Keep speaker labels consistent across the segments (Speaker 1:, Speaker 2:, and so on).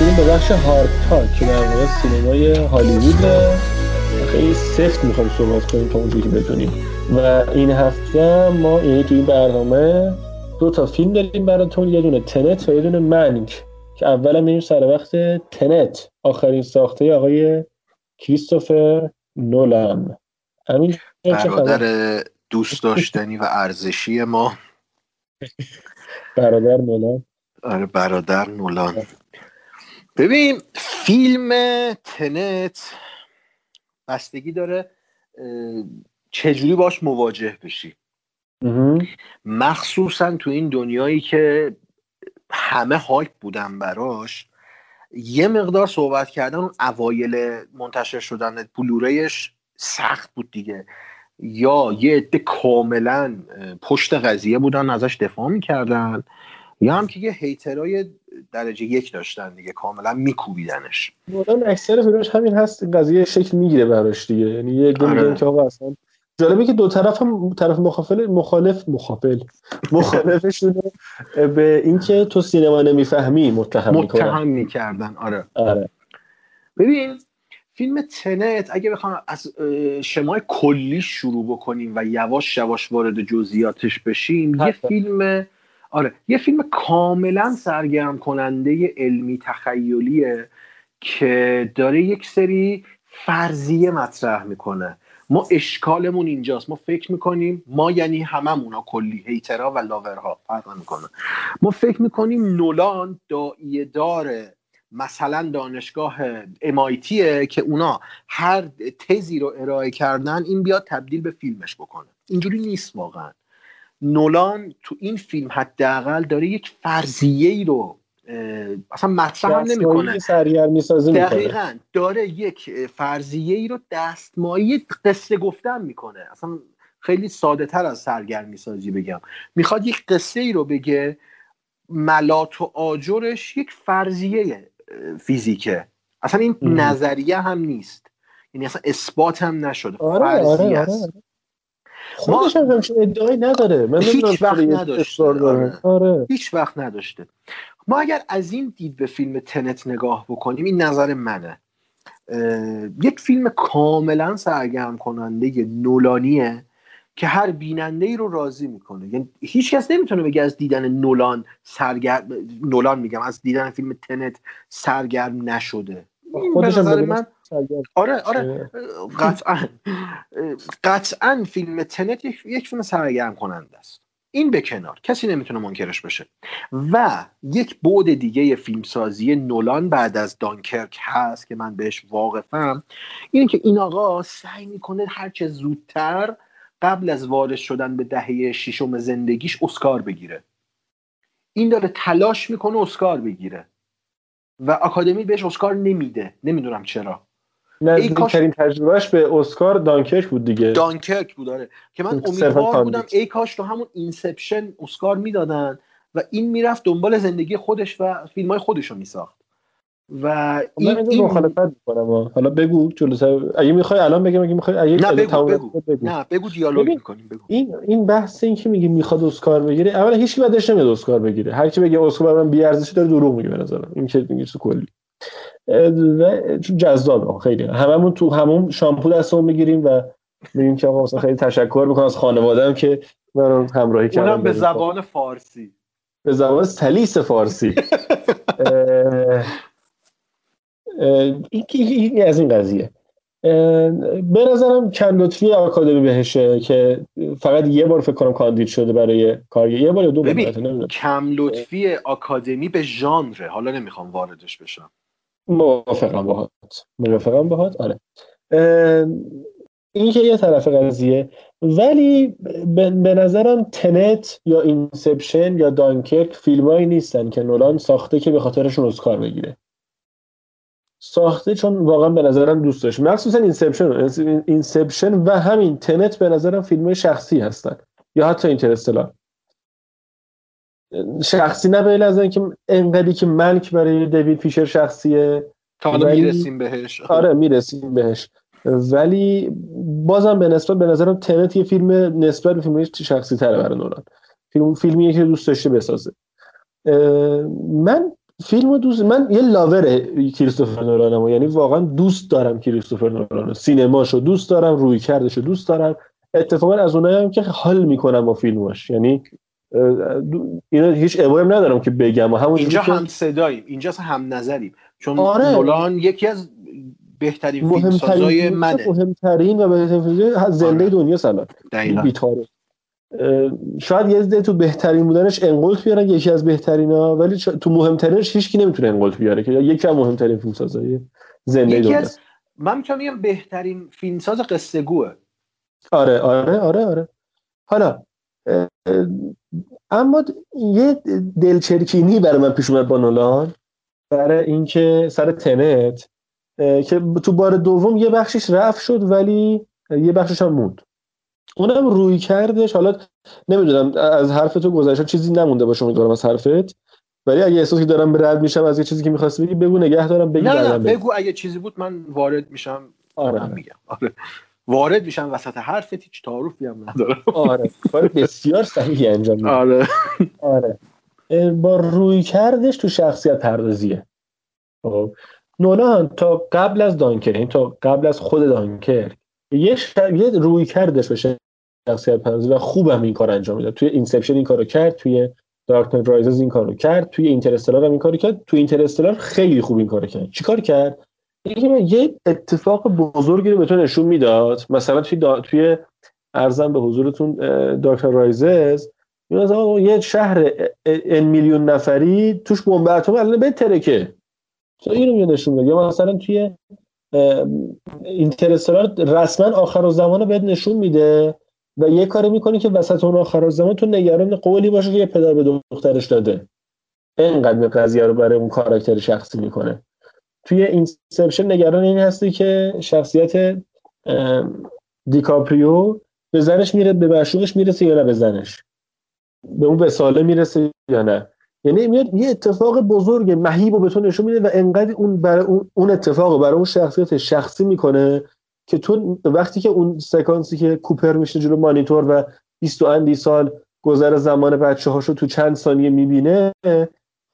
Speaker 1: رسیدیم به بخش هارد تاک که در مورد سینمای هالیوود خیلی سفت می‌خوایم صحبت کنیم تا اونجایی که بدونیم و این هفته ما یعنی تو این برنامه دو تا فیلم داریم براتون یه دونه تنت و یه دونه منگ که اولا میریم سر وقت تنت آخرین ساخته آقای کریستوفر نولان. همین؟
Speaker 2: برادر دوست داشتنی و ارزشی ما.
Speaker 1: برادر نولان.
Speaker 2: آره برادر نولان. ببین فیلم تنت بستگی داره چجوری باش مواجه بشی. مخصوصا تو این دنیایی که همه هایپ بودن براش یه مقدار صحبت کردن اون اوایل منتشر شدن بلوریش سخت بود دیگه. یا یه عده کاملا پشت قضیه بودن ازش دفاع می‌کردن. یا هم که یه هیترای درجه یک داشتن دیگه کاملا میکوبیدنش.
Speaker 1: نولان اکثر فیلمش همین هست این قضیه شکل می‌گیره براش دیگه. یعنی یه عده
Speaker 2: آره.
Speaker 1: که آقا اصلا جالبه که دو طرف هم طرف مخالف مخالف مخالف مخالفشون به اینکه تو سینما نمی‌فهمی متهم
Speaker 2: متهم می‌کردن آره.
Speaker 1: آره.
Speaker 2: ببین فیلم تنت اگه بخوام از شمای کلی شروع بکنیم و یواش یواش وارد جزئیاتش بشیم یه. فیلم آره. یه فیلم کاملا سرگرم کننده علمی تخیلیه که داره یک سری فرضیه مطرح می‌کنه. ما اشکالمون اینجاست. ما فکر می‌کنیم ما یعنی هممونا کلی هیترها و لاورها فرق می‌کنه ما فکر می‌کنیم نولان دایه داره مثلا دانشگاه MIT که اونا هر تزی رو ارائه کردن این بیاد تبدیل به فیلمش بکنه. اینجوری نیست واقعا. نولان تو این فیلم حداقل داره یک فرضیه ای رو اصلا مطرح هم نمی‌کنه. دقیقا. داره یک فرضیه ای رو دستمایی قصه گفتن می‌کنه. اصلا خیلی ساده تر از سرگرمی سازی بگم. می‌خواد یک قصه ای رو بگه ملات و آجرش یک فرضیه فیزیکه. اصلا این
Speaker 1: مهم.
Speaker 2: نظریه هم نیست. یعنی اصلا اثبات هم نشده.
Speaker 1: آره
Speaker 2: فرضیه
Speaker 1: آره آره. خودش هم همچین ادعایی نداره. من
Speaker 2: هیچ وقت نداشته،
Speaker 1: داره. آره.
Speaker 2: هیچ وقت نداشته. ما اگر از این دید به فیلم تنت نگاه بکنیم این نظر منه. یک فیلم کاملا سرگرم کننده نولانیه که هر بیننده ای رو راضی می‌کنه. یعنی هیچ کس نمی‌تونه بگه از دیدن نولان سرگرم نولان میگم از دیدن فیلم تنت سرگرم نشده.
Speaker 1: خودش به
Speaker 2: من آره آره. قطعا قطعا فیلم تنت یک, یک فیلم سرگرم کننده است. این به کنار. کسی نمی‌تونه منکرش بشه. و یک بعد دیگه فیلمسازی نولان بعد از دانکرک هست که من بهش واقفم. اینه که این آقا سعی می‌کنه هرچه زودتر قبل از وارد شدن به دهه ششم زندگیش اسکار بگیره. این داره تلاش می‌کنه اسکار بگیره. و آکادمی بهش اسکار نمیده. نمی‌دونم چرا.
Speaker 1: نزدیکترین تجربهش به اسکار Dunkirk بود دیگه.
Speaker 2: Dunkirk بود آره. که من امیدوار بودم ای کاش تو همون Inception اسکار می‌دادن و این می‌رفت دنبال زندگی خودش و فیلم های خودش رو میساخت. و
Speaker 1: خب این این مخالفت می‌کنم حالا بگو جلوتر اگه می‌خوای الان بگم اگه می‌خوای اگه
Speaker 2: نه بگو بگو. بگو. نه بگو دیالوگ می‌کنیم بگو.
Speaker 1: این این بحث این که میگه می‌خواد اسکار بگیره اولا هیچ کی بعدش نمیاد اسکار بگیره. هر کی بگه اسکار برام بی ارزشی داره دروغ میگه به نظرم. این که میگه کلی. و چون جذاب خیلی. هممون تو همون شامپو دستمون می‌گیریم و میگیم که آقا خیلی تشکر می‌کنم از خانواده‌ام که من همراهی کردن
Speaker 2: اونم به زبان فارسی.
Speaker 1: به زبان سلیس فارسی. این از این قضیه. به نظرم چند لطفی آکادمی بهشه که فقط یه بار فکر کنم کاندید شده برای کار یه بار یا دو
Speaker 2: بار کم لطفی آکادمی به ژانره. حالا نمی‌خوام واردش بشم.
Speaker 1: موافقم باهات. موافقم باهات آره. این که یه طرف قضیه. ولی به نظرم Tenet یا Inception یا Dunkirk فیلمایی نیستن که نولان ساخته که به خاطرشون اسکار بگیره. ساخته چون واقعا به نظرم دوست داشت. مخصوصا Inception. Inception و همین Tenet به نظرم فیلم شخصی هستن. یا حتی Interstellar. شخصی نه به از که انقدری که Mank برای دیوید فینچر شخصیه
Speaker 2: تا حالا می‌رسیم بهش.
Speaker 1: آره می‌رسیم بهش. ولی بازم به نسبت به نظرم تنت یه فیلم نسبت به فیلم شخصی تره برای نولان. فیلم فیلمیه که دوست داشته بسازه. من فیلمو دوست من یه لاور کریستوفر نولانم یعنی واقعا دوست دارم کریستوفر نولان سینماشو دوست دارم روی کردشو دوست دارم. اتفاقا از اونایی هم که حال می‌کنم با فیلماش. یعنی اینا هیچ ابایی ندارم که بگم. و همون
Speaker 2: اینجا هم صداییم. اینجا هم نظریم. چون آره. نولان یکی از بهترین فیلمسازای منه.
Speaker 1: مهمترین و بهترین زنده آره. دنیا سلام. بیتاره. شاید یه زده تو بهترین بودنش انقلت بیارن یکی از بهترین ها ولی تو مهمترینش هیچ کی نمی‌تونه انقلت بیاره که یکی از مهمترین فیلمسازای زنده دنیا. از...
Speaker 2: من می‌تونم بگم بهترین فیلمساز قصه گوه.
Speaker 1: آره آره آره آره. حالا اما یه دلچرکینی برای من پیش اومد با نولان برای اینکه سر تنت که تو بار دوم یه بخشش رفت شد ولی یه بخشش هم موند. اونم روی کردش. حالا نمی‌دونم از حرف تو گذشته چیزی نمونده باشه امیدوارم از حرفت. ولی اگه احساسی دارم رد میشم از یه چیزی که می‌خواستی بگی بگو نگه دارم بگی
Speaker 2: نه نه بگو اگه چیزی بود من وارد میشم. آره. میگم. آره. وارد میشم وسط حرفت هیچ تعارفی هم ندارم.
Speaker 1: آره. بسیار صحیحی انجام
Speaker 2: آره.
Speaker 1: آره. با روی کردش تو شخصیت پردازیه. خب. نولان تا قبل از دانکر این تا قبل از خود دانکر یه, ش... یه روی کردش به شخصیت پردازی و خوبم این کار انجام می‌داد. توی اینسپشن این کارو کرد توی دارک رایزز این کارو کرد توی اینترستلار هم این کارو کرد. توی اینترستلار خیلی خوب این کارو کرد. چیکار کرد؟ یه اتفاق بزرگی رو به تو نشون می‌داد. مثلا توی دا... توی عرضم به حضورتون دارک رایزز یه شهر ان میلیون نفری توش بمب اتم الان به هر ترتیب اینو نشون میده مثلا توی اینترستلار رسما آخر زمان بهت نشون میده. و یه کاری می‌کنی که وسط اون آخر زمان تو نگران قولی باشه که یه پدر به دخترش داده. اینقدر به قضیه رو برای اون کاراکتر شخصی می‌کنه. توی اینسپشن نگران این هستی که شخصیت دیکاپریو به زنش میره به معشوقش می‌رسه یا نه به زنش؟ به اون وساله می‌رسه یا نه؟ یعنی میاد یه اتفاق بزرگ مهیب رو به تو نشون میده و انقدر اون برای اون اتفاق برای اون شخصیت شخصی می‌کنه که تو وقتی که اون سکانسی که کوپر میشه جلو مانیتور و 20 اندی سال گذر زمان بچه هاشو تو چند ثانیه می‌بینه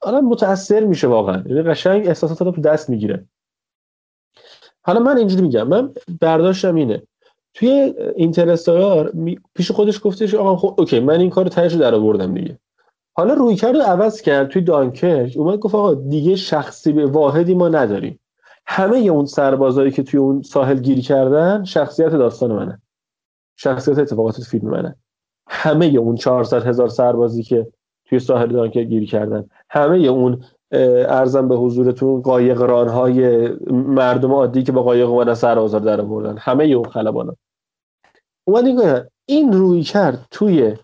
Speaker 1: حالا متاثر میشه واقعا. یعنی قشنگ احساسات رو تو دست می‌گیره. حالا من اینجوری میگم من برداشتم اینه. توی اینترستلار پیش خودش گفتش آقا خب اوکی من این کارو تهش در آوردم دیگه. حالا روی کرد عوض کرد توی دانکر اومد گفت آقا دیگه شخصی به واحدی ما نداریم. همه اون سربازایی که توی اون ساحل گیر کردن شخصیت داستان منه. شخصیت اتفاقات فیلم منه. همه اون 400 هزار سربازی که توی ساحل دانکر گیر کردن. همه اون ارزم به حضورتون قایق رانهای مردم عادی که با قایق اومدن سر آزار در آوردن. همه اون خلبانا. اومد این روی کرد توی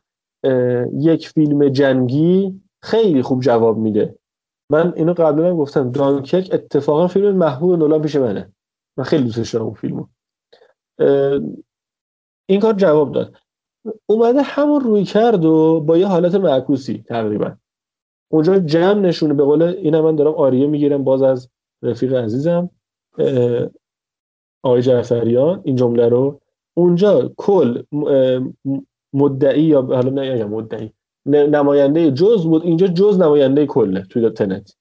Speaker 1: یک فیلم جنگی خیلی خوب جواب میده. من اینو قبلا هم گفتم دانکرک اتفاقا فیلم محبوب نولان پیش منه. من خیلی دوستش دارم اون فیلمو. این کار جواب داد. اومده همون روی کرد و با یه حالت معکوسی تقریبا. اونجا جمع نشونه به قول این من دارم آریه می‌گیرم باز از رفیق عزیزم آقای جعفریان این جمله رو. اونجا کل مدعی یا حالا نه مدعی. نماینده جز بود. اینجا جز نماینده کله توی تنت.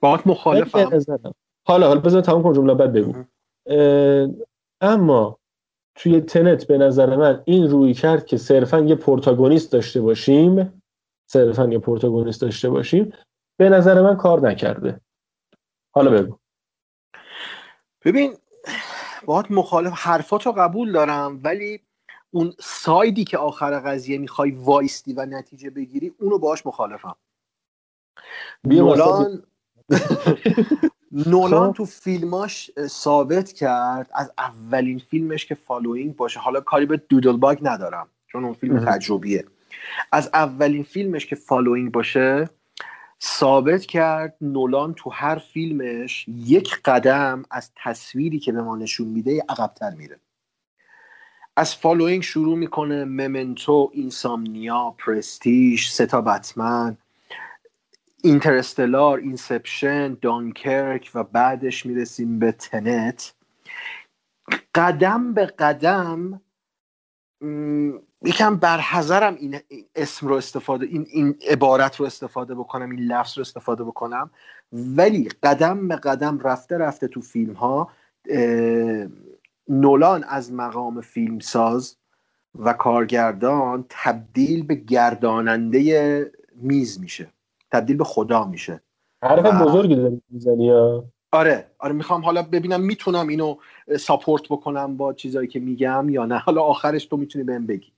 Speaker 2: باهات مخالفم.
Speaker 1: حالا حالا بذار تمام کنم جمله بعد بگو. اما توی تنت به نظر من این روی کرد که صرفا یه پروتاگونیست داشته باشیم صرفا یه protagonist داشته باشیم به نظر من کار نکرده. حالا بگو.
Speaker 2: ببین بعد من مخالف حرفاتو قبول دارم ولی اون side ی که آخر قضیه می‌خوای وایستی و نتیجه بگیری اونو باش مخالفم. نولان نولان خب. تو فیلماش ثابت کرد از اولین فیلمش که فالوینگ باشه. حالا کاری به Doodlebug ندارم چون اون فیلم تجربیه. از اولین فیلمش که فالوینگ باشه ثابت کرد نولان تو هر فیلمش یک قدم از تصویری که به ما نشون میده عقبتر میره. از فالوینگ شروع می‌کنه ممنتو اینسامنیا پرستیژ سه تا بتمن اینترستلار اینسپشن دانکرک و بعدش می‌رسیم به تنت. قدم به قدم یکم برحضرم این اسم رو استفاده این, این عبارت رو استفاده بکنم این لفظ رو استفاده بکنم. ولی قدم به قدم رفته رفته تو فیلم ها نولان از مقام فیلمساز و کارگردان تبدیل به گرداننده میز میشه. تبدیل به خدا میشه.
Speaker 1: حرف بزرگی داری می‌زنی
Speaker 2: آره آره می‌خوام حالا ببینم می‌تونم اینو support بکنم با چیزایی که میگم یا نه. حالا آخرش تو می‌تونی بهم بگی.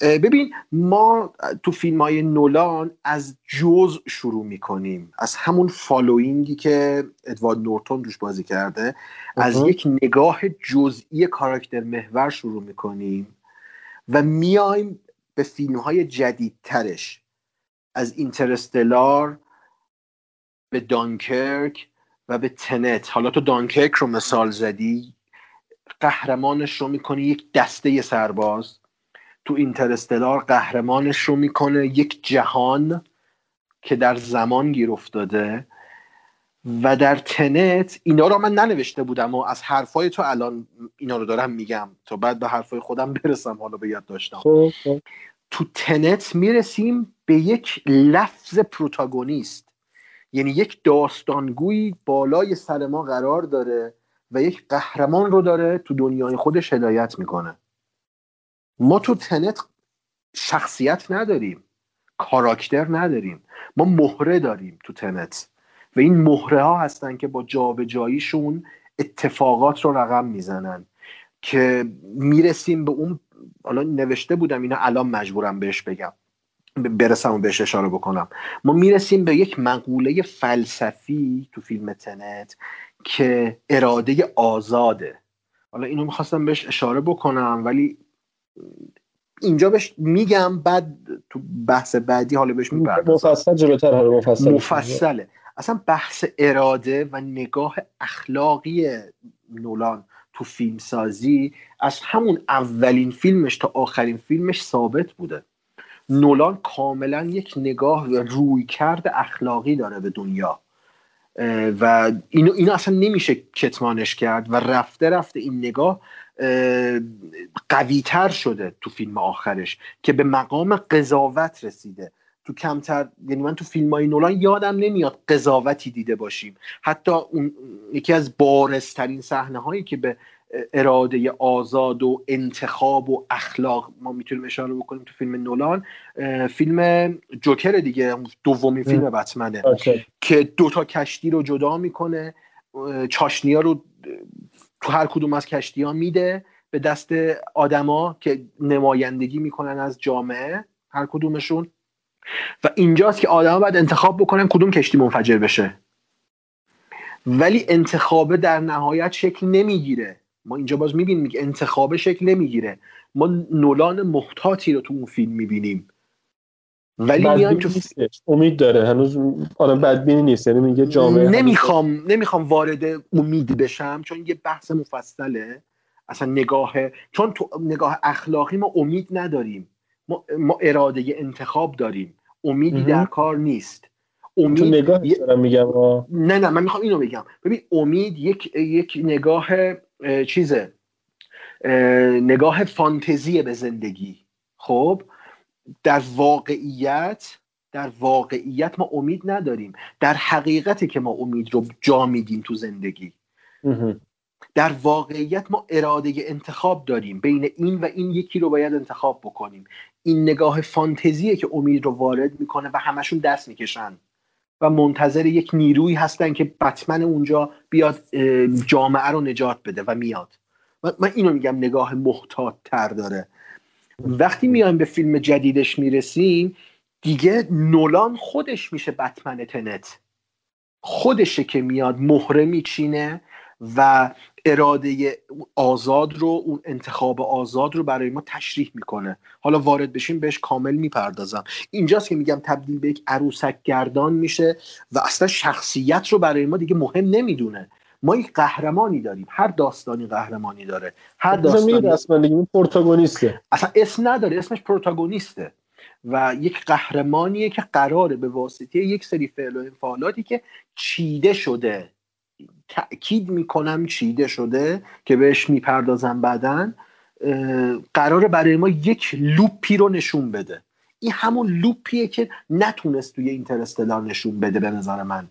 Speaker 2: ببین ما تو فیلم های نولان از جزء شروع می‌کنیم. از همون فالوینگی که ادوارد نورتون دوش بازی کرده از یک نگاه جزئی کاراکتر محور شروع می‌کنیم و میایم به فیلم های جدیدترش. از اینترستلار به دانکرک و به تنت. حالا تو دانکرک رو مثال زدی قهرمانش رو می‌کنی یک دسته سرباز. تو اینترستلار قهرمانش رو می‌کنه یک جهان که در زمان گیر افتاده و در تنت اینا رو من ننوشته بودم و از حرفای تو الان اینا رو دارم میگم تا بعد به حرفای خودم برسم حالا به یاد داشتم. خب، خب. تو تنت می‌رسیم به یک لفظ پروتاگونیست. یعنی یک داستانگویی بالای سر ما قرار داره و یک قهرمان رو داره تو دنیای خودش هدایت می‌کنه. ما تو تنت شخصیت نداریم. کاراکتر نداریم. ما مهره داریم تو تنت. و این مهره ها هستن که با جابجاییشون اتفاقات رو رقم می‌زنن. که می‌رسیم به اون حالا نوشته بودم اینا الان مجبورم بهش بگم. برسم و بهش اشاره بکنم. ما می‌رسیم به یک مقوله فلسفی تو فیلم تنت که اراده آزاده. حالا اینو می‌خواستم بهش اشاره بکنم ولی اینجا بهش میگم بعد تو بحث بعدی حالا بهش
Speaker 1: می‌پردازم. مفصل جلوتر مفصل.
Speaker 2: مفصله. اصلا بحث اراده و نگاه اخلاقی نولان تو فیلم سازی از همون اولین فیلمش تا آخرین فیلمش ثابت بوده. نولان کاملا یک نگاه روی کرد اخلاقی داره به دنیا. و اینو, اینو اصلا نمیشه کتمانش کرد و رفته رفته این نگاه قویتر شده تو فیلم آخرش که به مقام قضاوت رسیده. تو کمتر یعنی من تو فیلم های نولان یادم نمیاد قضاوتی دیده باشیم. حتی اون یکی از بارزترین صحنه هایی که به اراده آزاد و انتخاب و اخلاق ما می‌تونیم اشاره بکنیم تو فیلم نولان فیلم جوکر دیگه دومین فیلم بتمنه. که دوتا کشتی رو جدا می‌کنه چاشنیا رو تو هر کدوم از کشتی ها میده به دست آدما که نمایندگی می‌کنن از جامعه هر کدومشون. و اینجاست که آدما باید انتخاب بکنن کدوم کشتی منفجر بشه. ولی انتخابه در نهایت شکل نمی‌گیره. ما اینجا باز می‌بینیم که انتخابه شکل نمی‌گیره. ما نولان محتاطی رو تو اون فیلم می‌بینیم. ولی میایم تو
Speaker 1: امید داره. هنوز آدم بدبینی نیست. یعنی میگه جامعه
Speaker 2: نمی‌خوام نمی‌خوام وارد امید بشم چون یه بحث مفصله. اصلا نگاه چون تو نگاه اخلاقی ما امید نداریم. ما, ما اراده انتخاب داریم. امیدی در کار نیست.
Speaker 1: امید نگاه میگم
Speaker 2: نه نه من می‌خوام اینو بگم. ببین امید یک یک نگاه چیزه. نگاه فانتزی به زندگی. خب؟ در واقعیت در واقعیت ما امید نداریم. در حقیقتی که ما امید رو جا میدیم تو زندگی. در واقعیت ما اراده انتخاب داریم. بین این و این یکی رو باید انتخاب بکنیم. این نگاه فانتزیه که امید رو وارد می‌کنه و همشون دست می‌کشن. و منتظر یک نیروی هستن که بتمن اونجا بیاد جامعه رو نجات بده و میاد. من اینو میگم نگاه محتاط تر داره. وقتی میایم به فیلم جدیدش می‌رسیم دیگه نولان خودش میشه بتمن تنت. خودشه که میاد مهره میچینه و اراده آزاد رو اون انتخاب آزاد رو برای ما تشریح می‌کنه. حالا وارد بشیم بهش کامل می‌پردازم. اینجاست که میگم تبدیل به یک عروسک گردان میشه و اصلا شخصیت رو برای ما دیگه مهم نمی‌دونه. ما یک قهرمانی داریم. هر داستانی قهرمانی داره. هر داستانی
Speaker 1: اصلا پروتاگونیسته.
Speaker 2: اصلا اسم نداره. اسمش پروتاگونیسته. و یک قهرمانیه که قراره به واسطه یک سری فعل و انفعالاتی که چیده شده. تأکید می‌کنم چیده شده که بهش می‌پردازم بعدا قراره برای ما یک loop ی رو نشون بده. این همون loop یه که نتونست توی اینترستلار نشون بده به نظر من.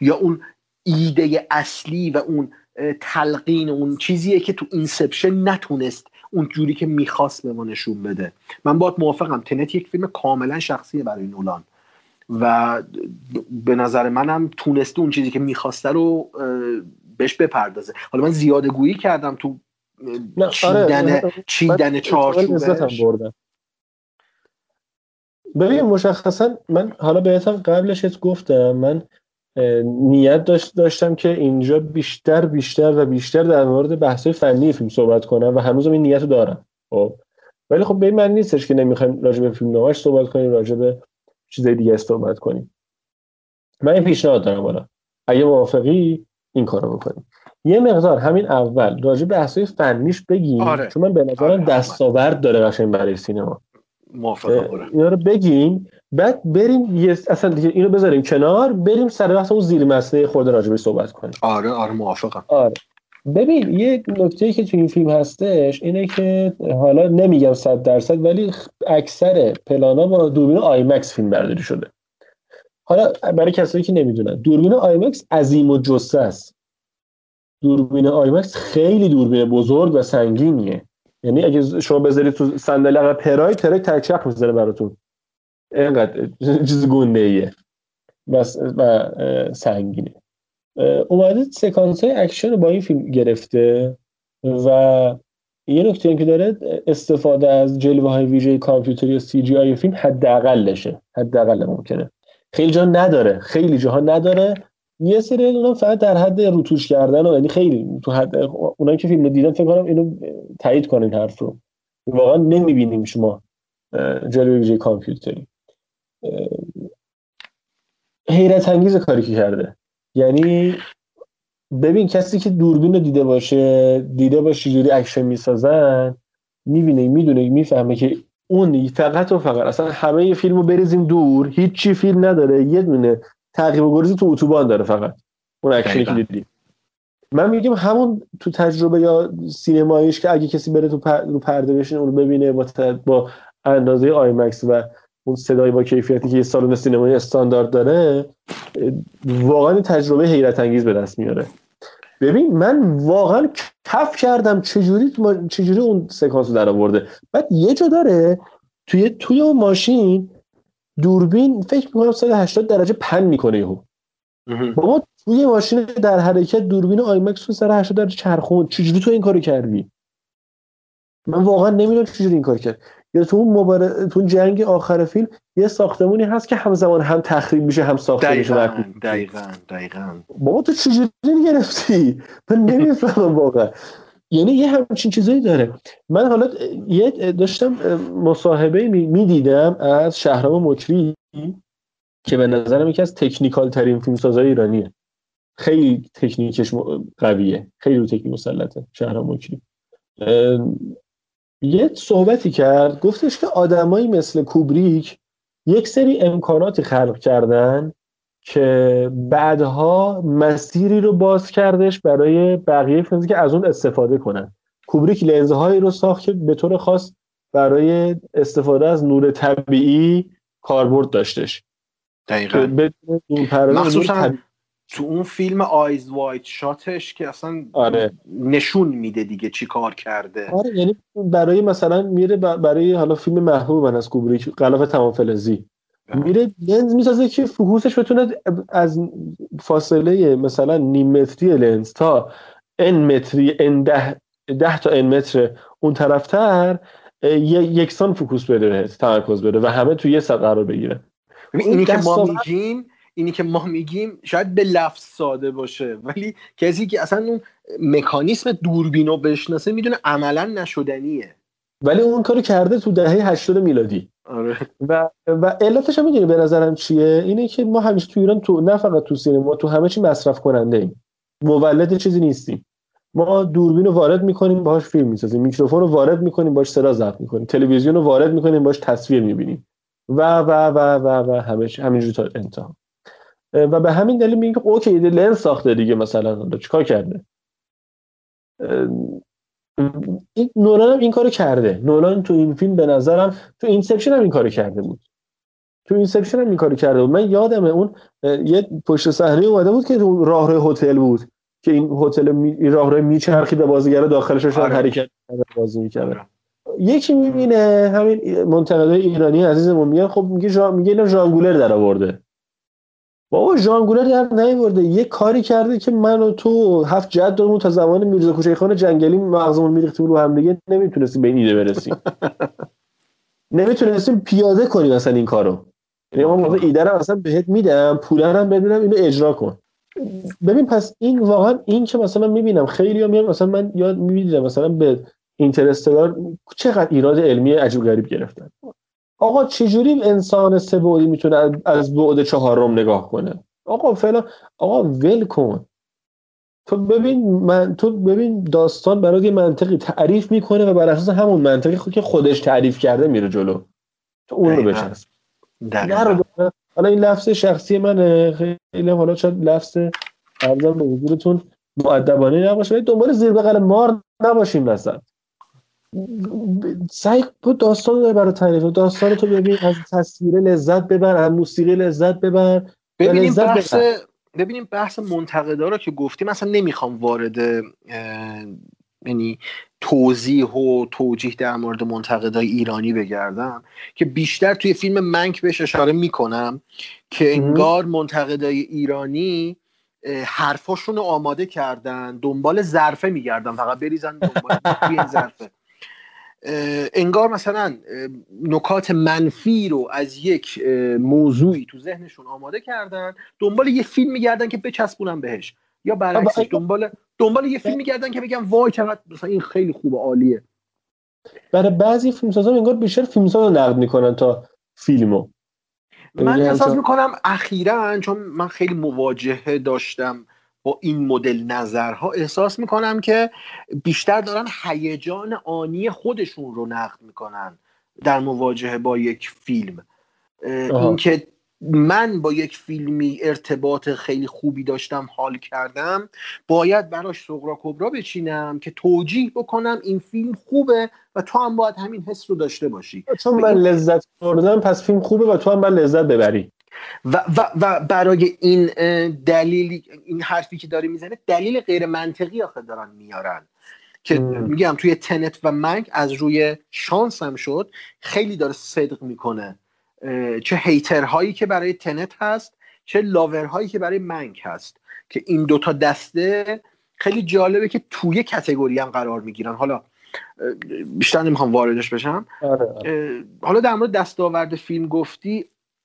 Speaker 2: یا اون ایده اصلی و اون تلقین اون چیزیه که تو اینسپشن نتونست اون جوری که می‌خواست به ما نشون بده. من باهات موافقم. تنت یک فیلم کاملا شخصیه برای نولان. و به نظر منم تونسته اون چیزی که می‌خواسته رو بهش بپردازه. حالا من زیاده گویی کردم تو آره، چیدن آره. چیدن چارچوبش.
Speaker 1: ببین مشخصا من حالا بهتم قبلش گفتم من نیت داشت داشتم که اینجا بیشتر بیشتر و بیشتر در مورد بحث فنی فیلم صحبت کنم و هنوزم این نیت رو دارم. خب. ولی خب به این معنی نیستش که نمی‌خوایم راجع به فیلم نمایش صحبت کنیم راجع به چیزای دیگه صحبت کنیم. من این پیشنهاد دارم حالا. اگه موافقی این کارو بکنیم. یه مقدار همین اول راجع به بحث‌های فنیش بگیم آره. چون من به نظرم آره. دستاورد داره قشنگ برای سینما.
Speaker 2: موافقم
Speaker 1: اینا رو بگیم. بعد بریم یه اصلا دیگه اینو بذاریم کنار بریم سر بحث اون زیر مسئله خود راجبی صحبت کنیم.
Speaker 2: آره آره موافقم.
Speaker 1: آره. ببین یه نکته که تو این فیلم هستش اینه که حالا نمیگم صد درصد ولی اکثر پلاناش با دوربین آیمکس فیلم برداری شده. حالا برای کسایی که نمی‌دونن دوربین آیمکس عظیم‌الجثه است. دوربین آیمکس خیلی دوربین بزرگ و سنگینیه. یعنی اگه شما بذارید تو صندلی عقب پراید تک‌چرخ می‌زنه براتون. اینقدر چیز گنده ایه بس و سنگینه. اومده سکانس های اکشن با این فیلم گرفته و یه نکته که داره استفاده از جلوه های ویژه کامپیوتری یا CGI فیلم حداقلشه. حداقل ممکنه. خیلی جا نداره. خیلی جاها نداره. یه سریاشونا فقط در حد روتوش کردن و یعنی خیلی تو حد اونایی که فیلم رو دیدن فکر کنم اینو تایید کنین حرف رو واقعا نمی‌بینیم شما جلوه ویژه کامپیوتری. حیرت انگیز کاری که کرده. یعنی ببین کسی که دوربین رو دیده باشه دیده باشه چه جوری اکشن می‌سازن می‌بینه می‌دونه می‌فهمه که اون فقط و فقط اصلا همه فیلم رو بریزیم دور هیچی فیلم نداره یه دونه تعقیب و گریزی تو اتوبان داره فقط. اون اکشنی که دیدی. من میگم همون تو تجربه یا سینماییش که اگه کسی بره تو رو پرده بشینه اون رو ببینه با, با اندازه آیمکس و اون صدای با کیفیتی که یه سالن سینمایی استاندارد داره واقعا تجربه حیرت انگیز به دست میاره. ببین من واقعا کف کردم چجوری چجوری اون سکانس رو در آورده بعد یه جا داره توی توی اون ماشین دوربین فکر می‌کنم 180 درجه pan می‌کنه یهو. بابا توی ماشین در حال حرکت دوربین آیمکس رو 180 درجه چرخون چجوری تو این کارو کردی؟ من واقعا نمی‌دونم چجوری این کار کرد. یا تو اون مبار... تو جنگ آخر فیلم یه ساختمونی هست که همزمان هم تخریب میشه هم ساخته میشه
Speaker 2: دقیقاً دقیقاً دقیقاً.
Speaker 1: بابا تو چجوری گرفتی؟ من نمی‌فهمم واقعا. یعنی یه همچین چیزایی داره. من حالا یه داشتم مصاحبه می‌دیدم از شهرام مکری که به نظرم یکی از تکنیکال ترین فیلمسازای ایرانیه. خیلی تکنیکش قویه. خیلی رو تکنیک مسلطه شهرام مکری. یه صحبتی کرد گفتش که آدمایی مثل کوبریک یک سری امکاناتی خلق کردن که بعدها مسیری رو باز کردش برای بقیه فیلمز که از اون استفاده کنن. کوبریک لنزهایی رو ساخت که به طور خاص برای استفاده از نور طبیعی کاربرد داشتش.
Speaker 2: دقیقا. مخصوصا تو اون فیلم Eyes Wide Shut ش که اصلا
Speaker 1: آره.
Speaker 2: نشون میده دیگه چی کار کرده.
Speaker 1: آره یعنی برای مثلا میره برای حالا فیلم محبوب من از کوبریک غلاف تمام فلزی. میره لنز می‌سازه که focus ش بتونه از فاصله مثلا نیم متری لنز تا ان متری ان ده, ده تا ان متر اون طرفتر یکسان focus بده تمرکز بده و همه توی یه سطح قرار بگیره
Speaker 2: اینی که ما میگیم اینی که ما میگیم شاید به لفظ ساده باشه ولی کسی که اصلا اون مکانیسم دوربینو بشناسه می‌دونه عملا نشدنیه.
Speaker 1: ولی اون کارو کرده تو دهه 80 میلادی.
Speaker 2: آره.
Speaker 1: و و علتش هم می‌دونی به نظرم چیه؟ اینه که ما همیشه تو ایران تو نه فقط تو سینما تو همه چی مصرف کننده ایم. مولد چیزی نیستیم. ما دوربین رو وارد می‌کنیم باهاش فیلم می‌سازیم. میکروفون رو وارد می‌کنیم باهاش صدا ضبط می‌کنیم. تلویزیون رو وارد می‌کنیم باهاش تصویر می‌بینیم. و و و و و همه همینجوری تا انتها. و به همین دلیل میگه okay لنز ساخته دیگه مثلا چیکار کرده؟ این نولان هم این کارو کرده. نولان تو این فیلم به نظرم تو اینسپشن هم این کارو کرده بود. تو اینسپشن هم این کارو کرده بود. من یادمه اون یه پشت صحنه اومده بود که راهرو هتل بود. که این هتل می... راهرو میچرخید و بازیگر داخلش رو آره. حرکت بازی می‌کرد. یکی می‌بینه همین منتقدای ایرانی عزیزمون میگه خب میگه جان میگه اینا ژانگولر در آورده بابا ژانگولر در نیورده. یه کاری کرده که من و تو هفت جدمون تا زمان میرزا کوچه خان جنگلی مغزمون میریختیم رو هم دیگه نمی‌تونستیم به این ایده برسیم. نمی‌تونستیم پیاده کنیم اصلا این کارو. یعنی من ایده رو اصلا بهت میدم پول هم بدونم اینو اجرا کن. ببین پس این واقعا این که مثلا می‌بینم خیلی هم میام مثلا من یاد می‌بینم مثلا به اینترستلار چقدر ایراد علمی عجیب غریب گرفتن. آقا چجوری انسان سه بعدی می‌تونه از بعد چهارم نگاه کنه؟ آقا فعلا آقا ول کن. تو ببین من تو ببین داستان برای یه منطقی تعریف می‌کنه و بر اساس همون منطقی که خودش تعریف کرده میره جلو. تو اون رو بچسب حالا این لفظ شخصی منه. خیلی حالا شاید لفظ ارزم به حضورتون معدبانه نباشه. ولی دنبال زیر بغل مار نباشیم مثلا سعی بود داستان رو برای تعریف داستان تو ببین از تصویر لذت ببر از موسیقی لذت ببر
Speaker 2: ببینیم بحث ببینیم بحث منتقدا رو که گفتیم مثلا نمی‌خوام وارد یعنی توضیح و توجیه در مورد منتقدای ایرانی بگردم که بیشتر توی فیلم منک بهش اشاره می‌کنم که انگار منتقدای ایرانی حرفاشون رو آماده کردن دنبال ظرفه میگردن فقط بریزن دنبال این ظرفه. انگار مثلا نکات منفی رو از یک موضوعی تو ذهنشون آماده کردن دنبال یه فیلم میگردن که بچسبونن بهش. یا برعکس دنبال دنبال یه فیلم میگردن که بگم وای چقدر مثلا این خیلی خوبه عالیه.
Speaker 1: برای بعضی فیلمسازا انگار بیشتر فیلمساز رو نقد می‌کنن تا فیلمو.
Speaker 2: من احساس می‌کنم اخیرا چون من خیلی مواجهه داشتم با این مدل نظرها احساس می‌کنم که بیشتر دارن هیجان آنی خودشون رو نقد می‌کنن در مواجهه با یک فیلم. اینکه من با یک فیلمی ارتباط خیلی خوبی داشتم حال کردم باید براش سغرا کبرا بچینم که توجیه بکنم این فیلم خوبه و تو هم باید همین حس رو داشته باشی.
Speaker 1: چون من لذت بردم پس فیلم خوبه و تو هم باید لذت ببری.
Speaker 2: و, و, و برای این دلیل این حرفی که داری می‌زنه دلیل غیر منطقی آخه دارن میارن. که میگم توی تنت و منک از روی شانس هم شد خیلی داره صدق می‌کنه. چه هیترهایی که برای تنت هست چه لاورهایی که برای منک هست. که این دوتا دسته خیلی جالبه که توی کتگوری هم قرار می‌گیرن. حالا بیشتر نمی‌خوام واردش بشم.
Speaker 1: آره، آره.
Speaker 2: حالا در مورد دستاورد فیلم گفتی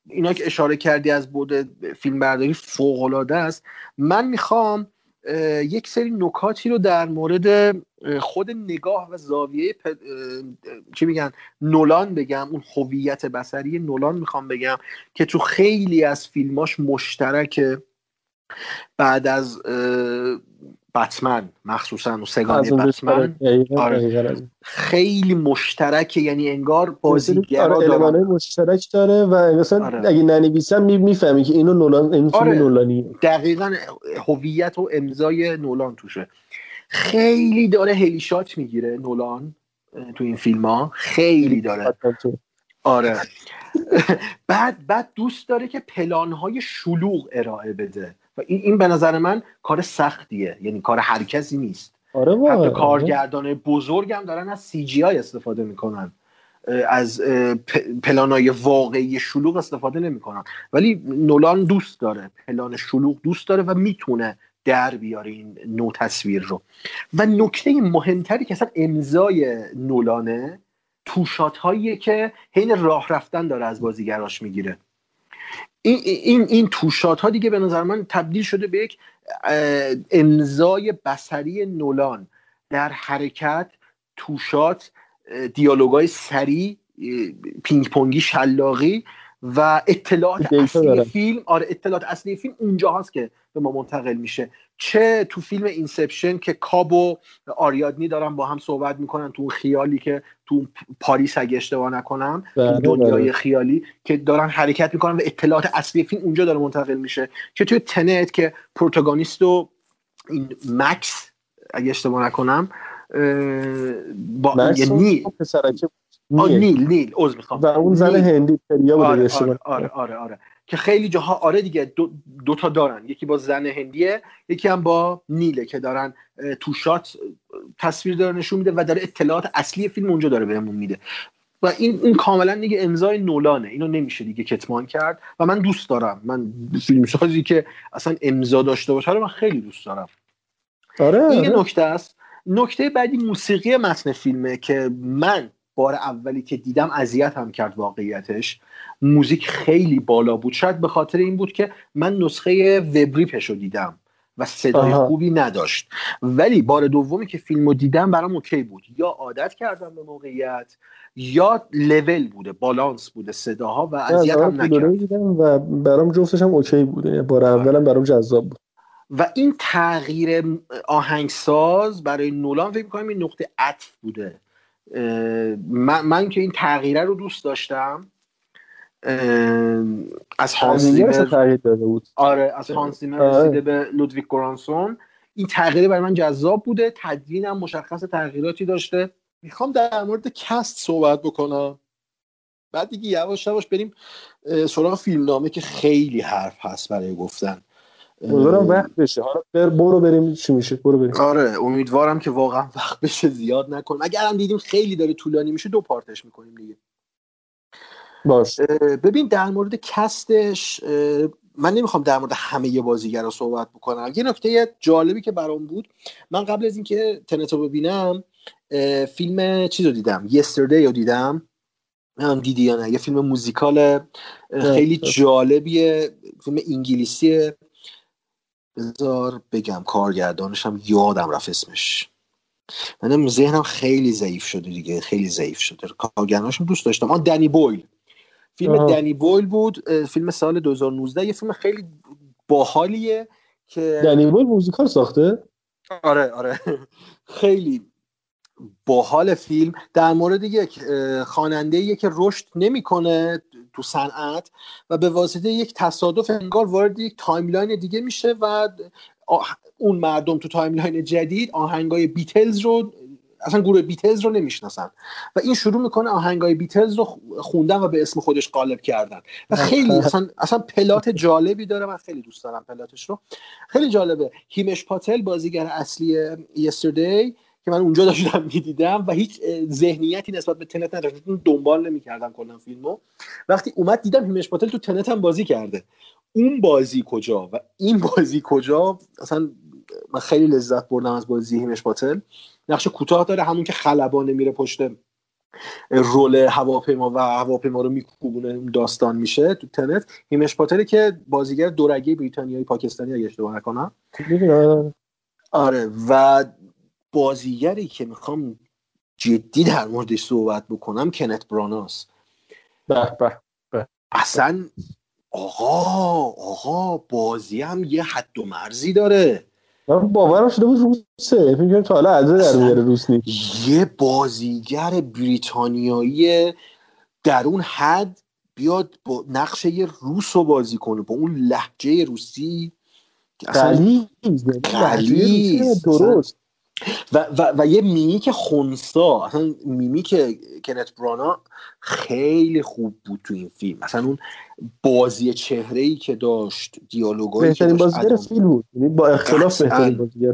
Speaker 2: اینا که اشاره کردی از بود فیلم برداری فوق العاده است من می‌خوام یک سری نکاتی رو در مورد خود نگاه و زاویه. چی میگن نولان بگم اون هویت بسری نولان می‌خوام بگم که تو خیلی از فیلماش مشترکه بعد از بتمن مخصوصا و سگانه بتمن. آره. خیلی مشترکه یعنی انگار بازیگرا
Speaker 1: آره دارن. مشترک داره و مثلا آره. اگه ننویسم می‌فهمی که اینو نولان این فیلم آره. نولانی
Speaker 2: دقیقا هویت و امضای نولان توشه. خیلی داره هلیشات می‌گیره نولان تو این فیلم ها خیلی داره. آره. بعد بعد دوست داره که پلان های شلوغ ارائه بده. و این, این به نظر من کار سختیه. یعنی کار هر کسی نیست.
Speaker 1: آره
Speaker 2: حتی آره. کارگردان بزرگم دارن از سی جی آی استفاده می‌کنن. از پلانای واقعی شلوغ استفاده نمی‌کنن. ولی نولان دوست داره. پلان شلوغ دوست داره و می‌تونه در بیاره این نو تصویر رو. و نکته مهمتری که اصلا امضای نولانه توشات هایی که حین راه رفتن داره از بازیگراش می‌گیره. این این این توشات ها دیگه به نظر من تبدیل شده به یک امضای بسری نولان. در حرکت two shot دیالوگای سریع پینگ پونگی شلاقی و اطلاعات اصلی فیلم. آره اطلاعات اصلی فیلم اونجا هست که به ما منتقل میشه. چه تو فیلم اینسپشن که کاب و آریادنه دارن با هم صحبت می‌کنن تو اون خیالی که تو پاریس اگه اشتباه نکنم بله، دنیای بله. خیالی که دارن حرکت می‌کنن و اطلاعات اصلی فیلم اونجا داره منتقل میشه چه توی تنت که protagonist و این مکس اگه اشتباه نکنم
Speaker 1: با
Speaker 2: نیل. نیل. نیل عذر می‌خوام.
Speaker 1: و اون زن هندی پریا
Speaker 2: بود آره آره, آره آره آره. که خیلی جاها آره دیگه دو, دو تا دارن. یکی با زن هندیه یکی هم با نیله که دارن تو شات تصویر داره نشون میده و داره اطلاعات اصلی فیلم اونجا داره بهمون میده. و این این کاملا دیگه امضای نولانه. اینو نمیشه دیگه کتمان کرد. و من دوست دارم. من فیلم سازی که اصلا امضا داشته باشه رو من خیلی دوست دارم.
Speaker 1: آره
Speaker 2: این آره. نکته است. نکته بعدی موسیقی متن فیلمه که من بار اولی که دیدم اذیت هم کرد واقعیتش. موزیک خیلی بالا بود. شاید به خاطر این بود که من نسخه وبریپش رو دیدم و صدای خوبی نداشت. ولی بار دومی که فیلم رو دیدم برام اوکی بود. یا عادت کردم به موقعیت یا لول بوده بالانس بوده صداها و اذیت هم نکرد.
Speaker 1: و برام جفتش هم اوکی بوده بار اولم برام جذاب بود.
Speaker 2: و این تغییر آهنگساز برای نولان فکر می‌کنم این نقطه عطف بوده. من, من که این تغییره رو دوست داشتم از هانس زیمر
Speaker 1: بود؟
Speaker 2: آره از هانس آره. رسیده به لودویک گورانسون. این تغییره برای من جذاب بوده تدوینم مشخص تغییراتی داشته. می‌خوام در مورد cast صحبت بکنم. بعد دیگه یواش یواش بریم سراغ فیلمنامه که خیلی حرف هست برای گفتن.
Speaker 1: امیدوارم وقت بشه. حالا بر برو بریم چی میشه؟ برو بریم.
Speaker 2: آره امیدوارم که واقعا وقت بشه زیاد نکنیم. اگر هم دیدیم خیلی داره طولانی میشه دو پارتش می‌کنیم دیگه.
Speaker 1: باش.
Speaker 2: ببین در مورد کستش من نمی‌خوام در مورد همه بازیگر رو صحبت بکنم. یه نکته جالبی که برام بود من قبل از اینکه تنت رو ببینم فیلم چیز رو دیدم. یستردی رو دیدم. من دیدی یا نه؟ یه فیلم موزیکال خیلی جالبیه فیلم انگلیسیه. بذار بگم کارگردانش هم یادم رفت اسمش. منم ذهنم خیلی ضعیف شده دیگه خیلی ضعیف شده. کارگردانش دوست داشتم. آن دنی بویل. فیلم آه. دنی بویل بود. فیلم سال 2019 یه فیلم خیلی باحالیه که
Speaker 1: دنی بویل موزیکال ساخته؟
Speaker 2: آره آره. خیلی باحال فیلم. در مورد یک خواننده که رشد نمی‌کنه. تو صنعت و به واسطه یک تصادف انگار وارد یک timeline دیگه میشه و اون مردم تو timeline جدید آهنگای بیتلز رو اصلا گروه بیتلز رو نمی‌شناسن. و این شروع می‌کنه آهنگای بیتلز رو خوندن و به اسم خودش قالب کردن. و خیلی. اصلا, اصلا پلات جالبی داره. من خیلی دوست دارم پلاتش رو. خیلی جالبه. هیمش پاتل بازیگر اصلی یستردی که من اونجا داشتم می‌دیدم و هیچ ذهنیتی نسبت به تنت نداشتم دنبال نمی‌کردم کلا فیلمو. وقتی اومد دیدم هیمش پاتل تو تنت هم بازی کرده. اون بازی کجا و این بازی کجا؟ اصلا من خیلی لذت بردم از بازی هیمش پاتل. نقش کوتاه داره همون که خلبانه میره پشت رول هواپیما و هواپیما رو میکوبونه داستان میشه تو تنت. هیمش پاتل که بازیگر دورگی بریتانیایی پاکستانی اگه اشتباه نکنم. آره و بازیگری که می‌خوام جدی در موردش صحبت بکنم کنت براناس.
Speaker 1: به به
Speaker 2: اصلا آقا آقا بازی هم یه حد و مرزی داره.
Speaker 1: من باورم شده بود روسه. فکر تا حالا عزه در میاره روس نیست.
Speaker 2: یه بازیگر بریتانیایی در اون حد بیاد با نقش یه روس رو بازی کنه با اون لهجه روسی
Speaker 1: غلیظ
Speaker 2: غلیظ.
Speaker 1: درست.
Speaker 2: و, و, و یه میمیک خونسا اصلا میمیک کنت برانا خیلی خوب بود تو این فیلم. مثلا اون بازی چهره ای که داشت دیالوگایی که داشت
Speaker 1: بازیگر فیلم بود. یعنی با اختلاف. بهترین بازیگر.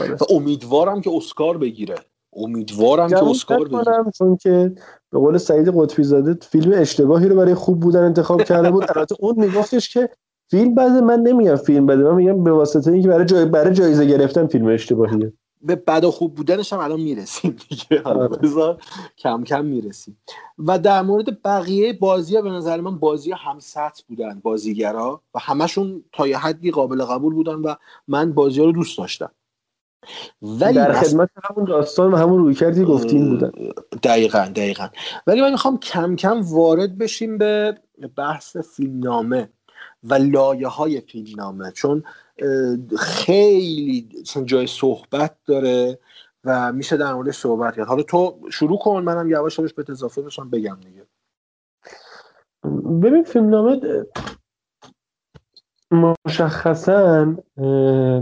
Speaker 1: آره.
Speaker 2: و امیدوارم که اسکار بگیره. امیدوارم که اسکار بگیره.
Speaker 1: چون که به قول سعید قطبی زاده فیلم اشتباهی رو برای خوب بودن انتخاب کرده بود. البته اون میگفتش که فیلم بده من نمیگم فیلم بده من میگم به واسطه اینکه برای جای برای جایزه گرفتن فیلم اشتباهیه.
Speaker 2: به بد و خوب بودنش هم الان می‌رسیم دیگه. حالا
Speaker 1: آره.
Speaker 2: بذار کم کم می‌رسیم. و در مورد بقیه بازی ها به نظر من بازی هم سطح بودن بازیگرا و همشون تا یه حدی قابل قبول بودن و من بازی ها رو دوست داشتم. ولی
Speaker 1: در خدمت همون داستان و همون رویکردی گفتین بودن.
Speaker 2: دقیقا دقیقا. ولی من می‌خوام کم کم وارد بشیم به بحث فیلمنامه و لایه های فیلمنامه. چون خیلی جای صحبت داره و میشه در موردش صحبت کرد. حالا تو شروع کن منم یواش یواش به اضافه بشم بگم دیگه.
Speaker 1: ببین فیلمنامه مشخصا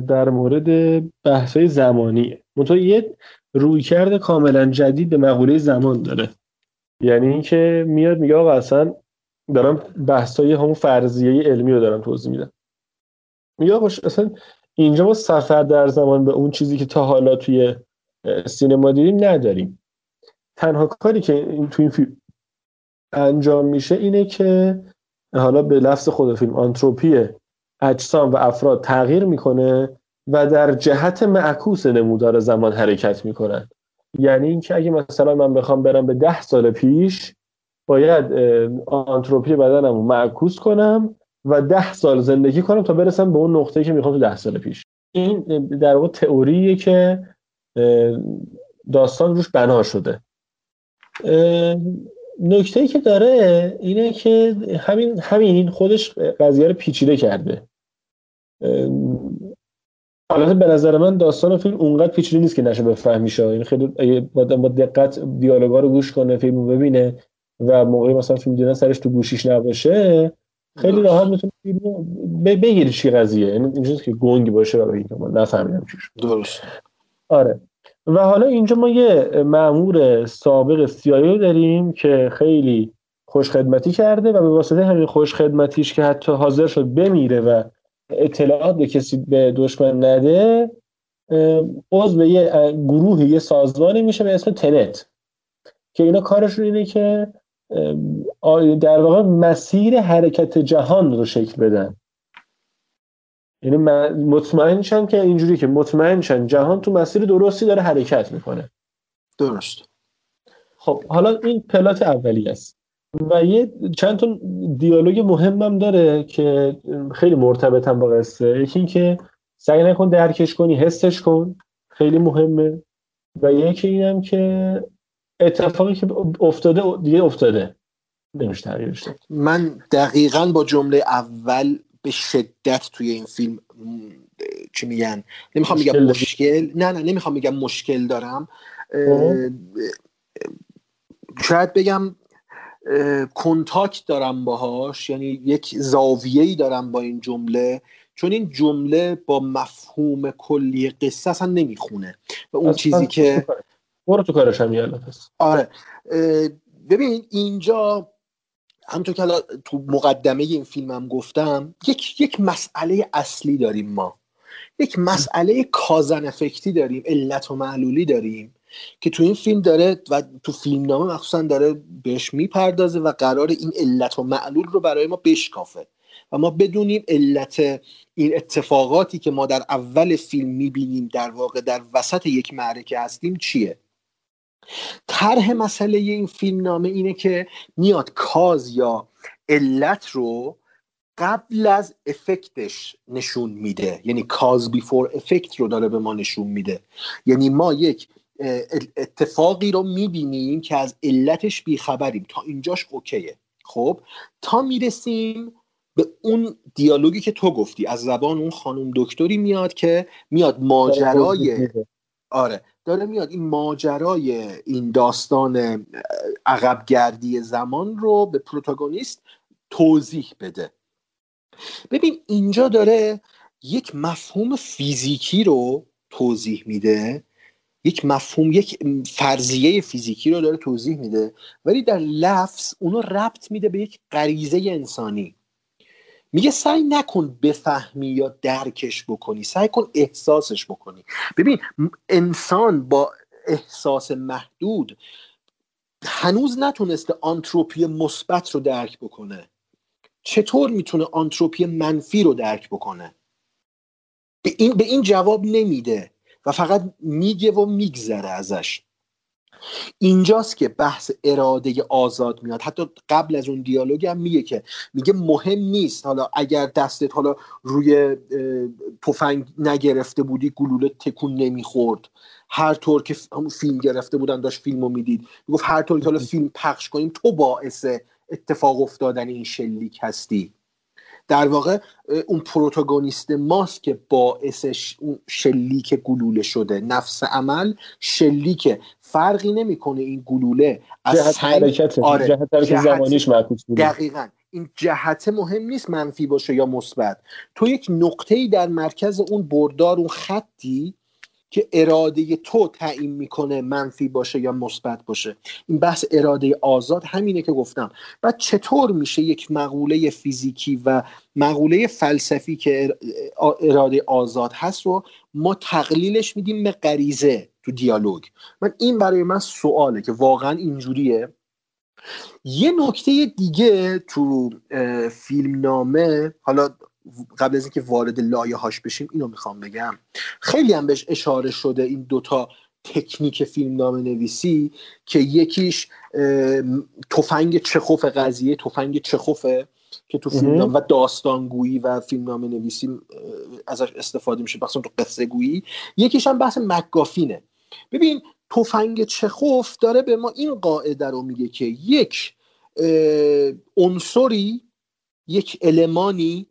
Speaker 1: در مورد بحث‌های زمانی منتها یه رویکرد کاملا جدید به مقوله زمان داره. یعنی اینکه میاد میگه آقا اصلا دارم بحث‌های همون فرضیه علمی رو دارم توضیح میدم. آقا اصلا اینجا ما سفر در زمان به اون چیزی که تا حالا توی سینما دیدیم نداریم. تنها کاری که این تو این فیلم انجام میشه اینه که حالا به لفظ خود فیلم آنتروپی اجسام و افراد تغییر می‌کنه و در جهت معکوس نمودار زمان حرکت می‌کنن. یعنی اینکه اگه مثلا من بخوام برم به ده سال پیش باید آنتروپی بدنم معکوس کنم و ده سال زندگی کنم تا برسم به اون نقطه‌ای که می‌خوام تو ده سال پیش. این در واقع تئوریه که داستان روش بنا شده. نکته که داره اینه که همین همین خودش قضیه رو پیچیده کرده. البته به نظر من داستان فیلم اونقدر پیچیده نیست که نشه بفهمی شه یعنی خیلی با دقت دیالوگا رو گوش کنه فیلم رو ببینه و موقعی مثلا فیلم دیدن سرش تو گوشیش نباشه خیلی راحت ب- بگیری چی قضیه. یعنی اینجوریه که گنگی باشه و بگی که من نفهمیدم چی شد.
Speaker 2: درست.
Speaker 1: آره. و حالا اینجا ما یه مأمور سابق سیایی داریم که خیلی خوشخدمتی کرده و به واسطه همین خوشخدمتیش که حتی حاضر شد بمیره و اطلاعات به کسی به دشمن نده عضو یه گروه یه سازمانی میشه به اسم تنت که اینا کارشون اینه که در واقع مسیر حرکت جهان رو شکل بدن؟ یعنی مطمئن شن که اینجوری که مطمئن شن جهان تو مسیر درستی داره حرکت می‌کنه.
Speaker 2: درست.
Speaker 1: خب حالا این پلات اولی است. و یه چند تا دیالوگ مهمم داره که خیلی مرتبطن با قصه. یکی این که سعی نکن درکش کنی حسش کن. خیلی مهمه. و یکی اینم که اتفاقی که افتاده دیگه افتاده. نمیشه تغییرش داد
Speaker 2: من دقیقا با جمله اول به شدت توی این فیلم چی میگن؟ نمی‌خوام
Speaker 1: داری؟
Speaker 2: مشکل نه نه نمی‌خوام بگم مشکل دارم.
Speaker 1: خب.
Speaker 2: شاید بگم کنتاکت دارم باهاش یعنی یک زاویه‌ای دارم با این جمله چون این جمله با مفهوم کلی قصه اصلا نمی‌خونه. و اون چیزی که
Speaker 1: برو تو کارش هم یالا پس
Speaker 2: آره. ببین اینجا همونطور که حالا تو مقدمه این فیلم هم گفتم یک یک مسئله اصلی داریم ما. یک مسئله کازن افکتی داریم علت و معلولی داریم که تو این فیلم داره و تو فیلمنامه مخصوصا داره بهش می‌پردازه و قرار این علت و معلول رو برای ما بشکافه. و ما بدونیم علت این اتفاقاتی که ما در اول فیلم می‌بینیم در واقع در وسط یک معرکه هستیم چیه. طرح مسئله این فیلم نامه اینه که میاد کاز یا علت رو قبل از افکتش نشون میده. یعنی کاز بیفور افکت رو داره به ما نشون میده. یعنی ما یک اتفاقی رو می‌بینیم که از علتش بیخبریم. تا اینجاش اوکیه. خب تا می‌رسیم به اون دیالوگی که تو گفتی. از زبان اون خانم دکتری میاد که میاد ماجرای آره. داره میاد این ماجرای این داستان عقب گردی زمان رو به پروتاگونیست توضیح بده. ببین اینجا داره یک مفهوم فیزیکی رو توضیح میده. یک مفهوم یک فرضیه فیزیکی رو داره توضیح میده. ولی در لفظ اونو ربط میده به یک غریزه انسانی. میگه سعی نکن بفهمی یا درکش بکنی سعی کن احساسش بکنی. ببین انسان با احساس محدود هنوز نتونسته آنتروپی مثبت رو درک بکنه. چطور می‌تونه آنتروپی منفی رو درک بکنه؟ به این, به این جواب نمیده و فقط میگه و میگذره ازش. اینجاست که بحث اراده آزاد میاد. حتی قبل از اون دیالوگ هم میگه که میگه مهم نیست. حالا اگر دستت حالا روی تفنگ نگرفته بودی گلوله تکون نمی‌خورد. هر طور که فیلم گرفته بودن داشت فیلم رو می‌دید. می‌گفت هر طور که حالا فیلم پخش کنیم تو باعث اتفاق افتادن این شلیک هستی. در واقع اون پروتاگونیست ماست که باعث شلیک گلوله شده. نفس عمل شلیک. فرقی نمی‌کنه این گلوله
Speaker 1: از جهت حرکت آره جهت, جهت زمانیش معکوس بوده.
Speaker 2: دقیقا. این جهت مهم نیست منفی باشه یا مثبت. تو یک نقطه ای در مرکز اون بردار اون خطی که اراده تو تعیین می‌کنه منفی باشه یا مثبت باشه. این بحث اراده آزاد همینه که گفتم. و چطور میشه یک مقوله فیزیکی و مقوله فلسفی که اراده آزاد هست رو ما تقلیلش میدیم به غریزه تو دیالوگ. من این برای من سواله که واقعا اینجوریه. یه نکته دیگه تو فیلم نامه حالا قبل از اینکه وارد لایه هاش بشیم اینو می‌خوام بگم. خیلی هم بهش اشاره شده این دوتا تکنیک فیلم نام نویسی که یکیش تفنگ چخوف قضیه تفنگ چخوفه که تو فیلم نام و داستانگویی و فیلم نام نویسی ازش استفاده میشه بخصوصا تو قصه گویی یکیش هم بحث مکافینه ببین تفنگ چخوف داره به ما این قاعده رو میگه که یک عنصری یک المانی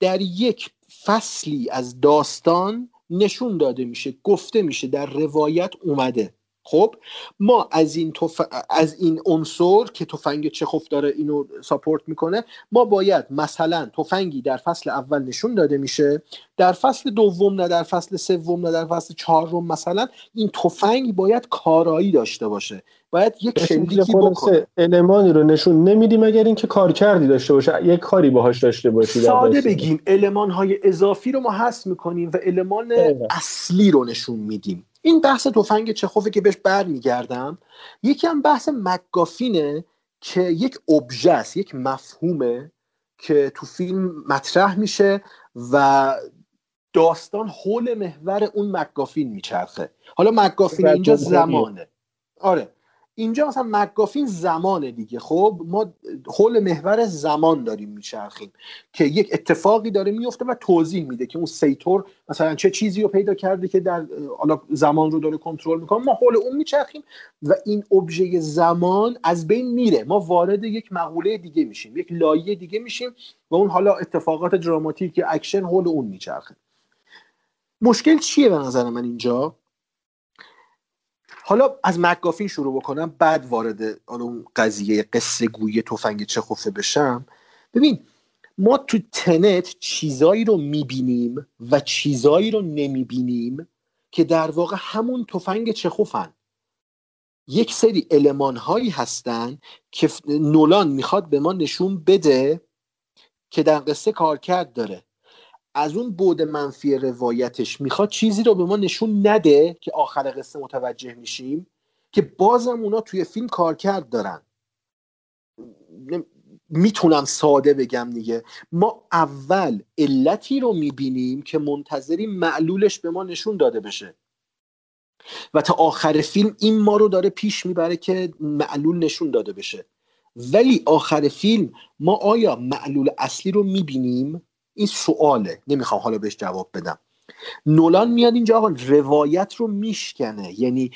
Speaker 2: در یک فصلی از داستان نشون داده میشه گفته میشه در روایت اومده. خب ما از این تف... از این عنصر که تفنگ چخوف داره اینو ساپورت می‌کنه ما باید مثلا تفنگی در فصل اول نشون داده میشه در فصل دوم نه در فصل سوم نه در فصل چهارم مثلا این تفنگ باید کارایی داشته باشه باید یک شلیکی بکنه.
Speaker 1: المانی رو نشون نمیدیم اگر اینکه کار کردی داشته باشه یک کاری باهاش داشته باشی
Speaker 2: ساده بگیم المان های اضافی رو ما حذف می‌کنیم و المان اصلی رو نشون میدیم. این بحث تفنگ چخوفه که بهش برمیگردم یکی هم بحث مگافینه که یک ابژه است یک مفهومه که تو فیلم مطرح میشه و داستان حول محور اون مگافین میچرخه. حالا مک‌گافین اینجا زمانه. آره. اینجا مثلا مک‌گافین زمانه دیگه. خب ما حول محور زمان داریم میچرخیم که یک اتفاقی داره میفته و توضیح میده که اون سیتور مثلا چه چیزی رو پیدا کرده که در حالا زمان رو داره کنترل می‌کنه. ما حول اون میچرخیم و این ابژه زمان از بین میره. ما وارد یک مقوله دیگه میشیم یک لایه دیگه میشیم و اون حالا اتفاقات دراماتیک اکشن حول اون میچرخه. مشکل چیه به نظر من اینجا؟ حالا از مکافین شروع بکنم بعد وارد اون قضیه قصه گویی تفنگ چخوفه بشم. ببین ما تو تنت چیزایی رو می‌بینیم و چیزایی رو نمی‌بینیم که در واقع همون تفنگ چخوفن یک سری علمان هایی هستن که نولان می‌خواد به ما نشون بده که در قصه کارکرد داره. از اون بود منفی روایتش می‌خواد چیزی رو به ما نشون نده که آخر قصه متوجه میشیم که بازم اونا توی فیلم کارکرد دارن. می‌تونم ساده بگم دیگه. ما اول علتی رو می‌بینیم که منتظریم معلولش به ما نشون داده بشه. و تا آخر فیلم این ما رو داره پیش می‌بره که معلول نشون داده بشه. ولی آخر فیلم ما آیا معلول اصلی رو می‌بینیم؟ این سواله. نمی‌خوام حالا بهش جواب بدم. نولان میاد اینجا آقا روایت رو میشکنه. یعنی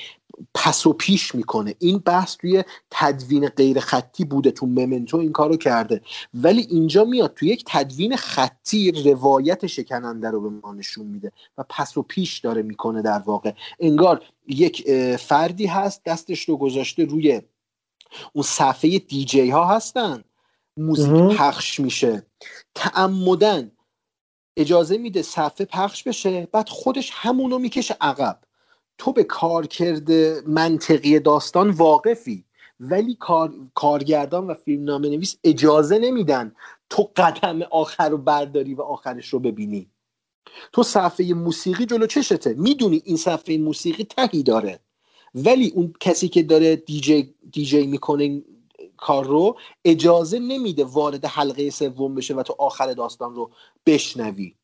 Speaker 2: پس و پیش می‌کنه. این بحث توی تدوین غیر خطی بوده تو ممنتو این کارو کرده. ولی اینجا میاد توی یک تدوین خطی روایت شکننده رو به ما نشون میده و پس و پیش داره می‌کنه در واقع. انگار یک فردی هست دستش رو گذاشته روی اون صفحه دیجی ها هستن. موزیک پخش میشه. تعمدن اجازه میده صفحه پخش بشه بعد خودش همونو می‌کشه عقب. تو به کارکرد منطقی داستان واقفی ولی کار... کارگردان و فیلمنامه نویس اجازه نمیدن تو قدم آخر رو برداری و آخرش رو ببینی. تو صفحه موسیقی جلو چشته. می‌دونی این صفحه موسیقی تهی داره. ولی اون کسی که داره دیجی, دیجی می‌کنه کار رو اجازه نمیده وارد حلقه سوم بشه و تو آخر داستان رو بشنوی.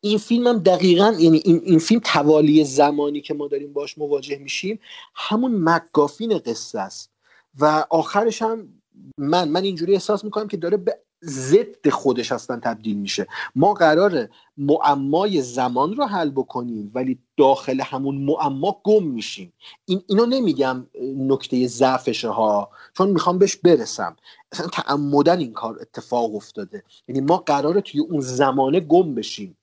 Speaker 2: این فیلم هم دقیقا یعنی این, این فیلم توالی زمانی که ما داریم باش مواجه میشیم همون مگافین قصه است. و آخرش هم من من اینجوری احساس می‌کنم که داره به ضد خودش هستن تبدیل میشه. ما قرار معمای زمان رو حل بکنیم ولی داخل همون معما گم میشیم. این اینو نمیگم نکته ضعفشه ها چون می‌خوام بهش برسم. اصلا تعمدن این کار اتفاق افتاده. یعنی ما قراره توی اون زمانه گم بشیم.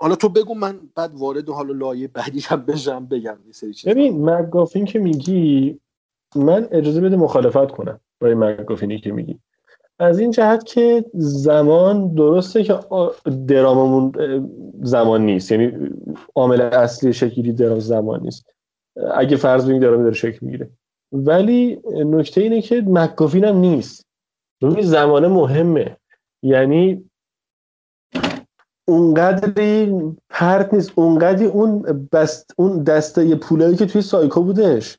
Speaker 2: حالا تو بگو من بعد وارد حالا لایه بعدی هم بشم بگم
Speaker 1: ببین مگافین که میگی من اجازه بده مخالفت کنم با این مگافینی که میگی. از این جهت که زمان درسته که دراممون زمان نیست. یعنی عامل اصلی شکلی درام زمان نیست. اگه فرض بگیم درامی داره شکل می‌گیره. ولی نکته اینه که مکافین هم نیست. روی زمانه مهمه. یعنی اونقدری پرت نیست. اونقدری اون بست اون دسته پولایی که توی سایکو بودش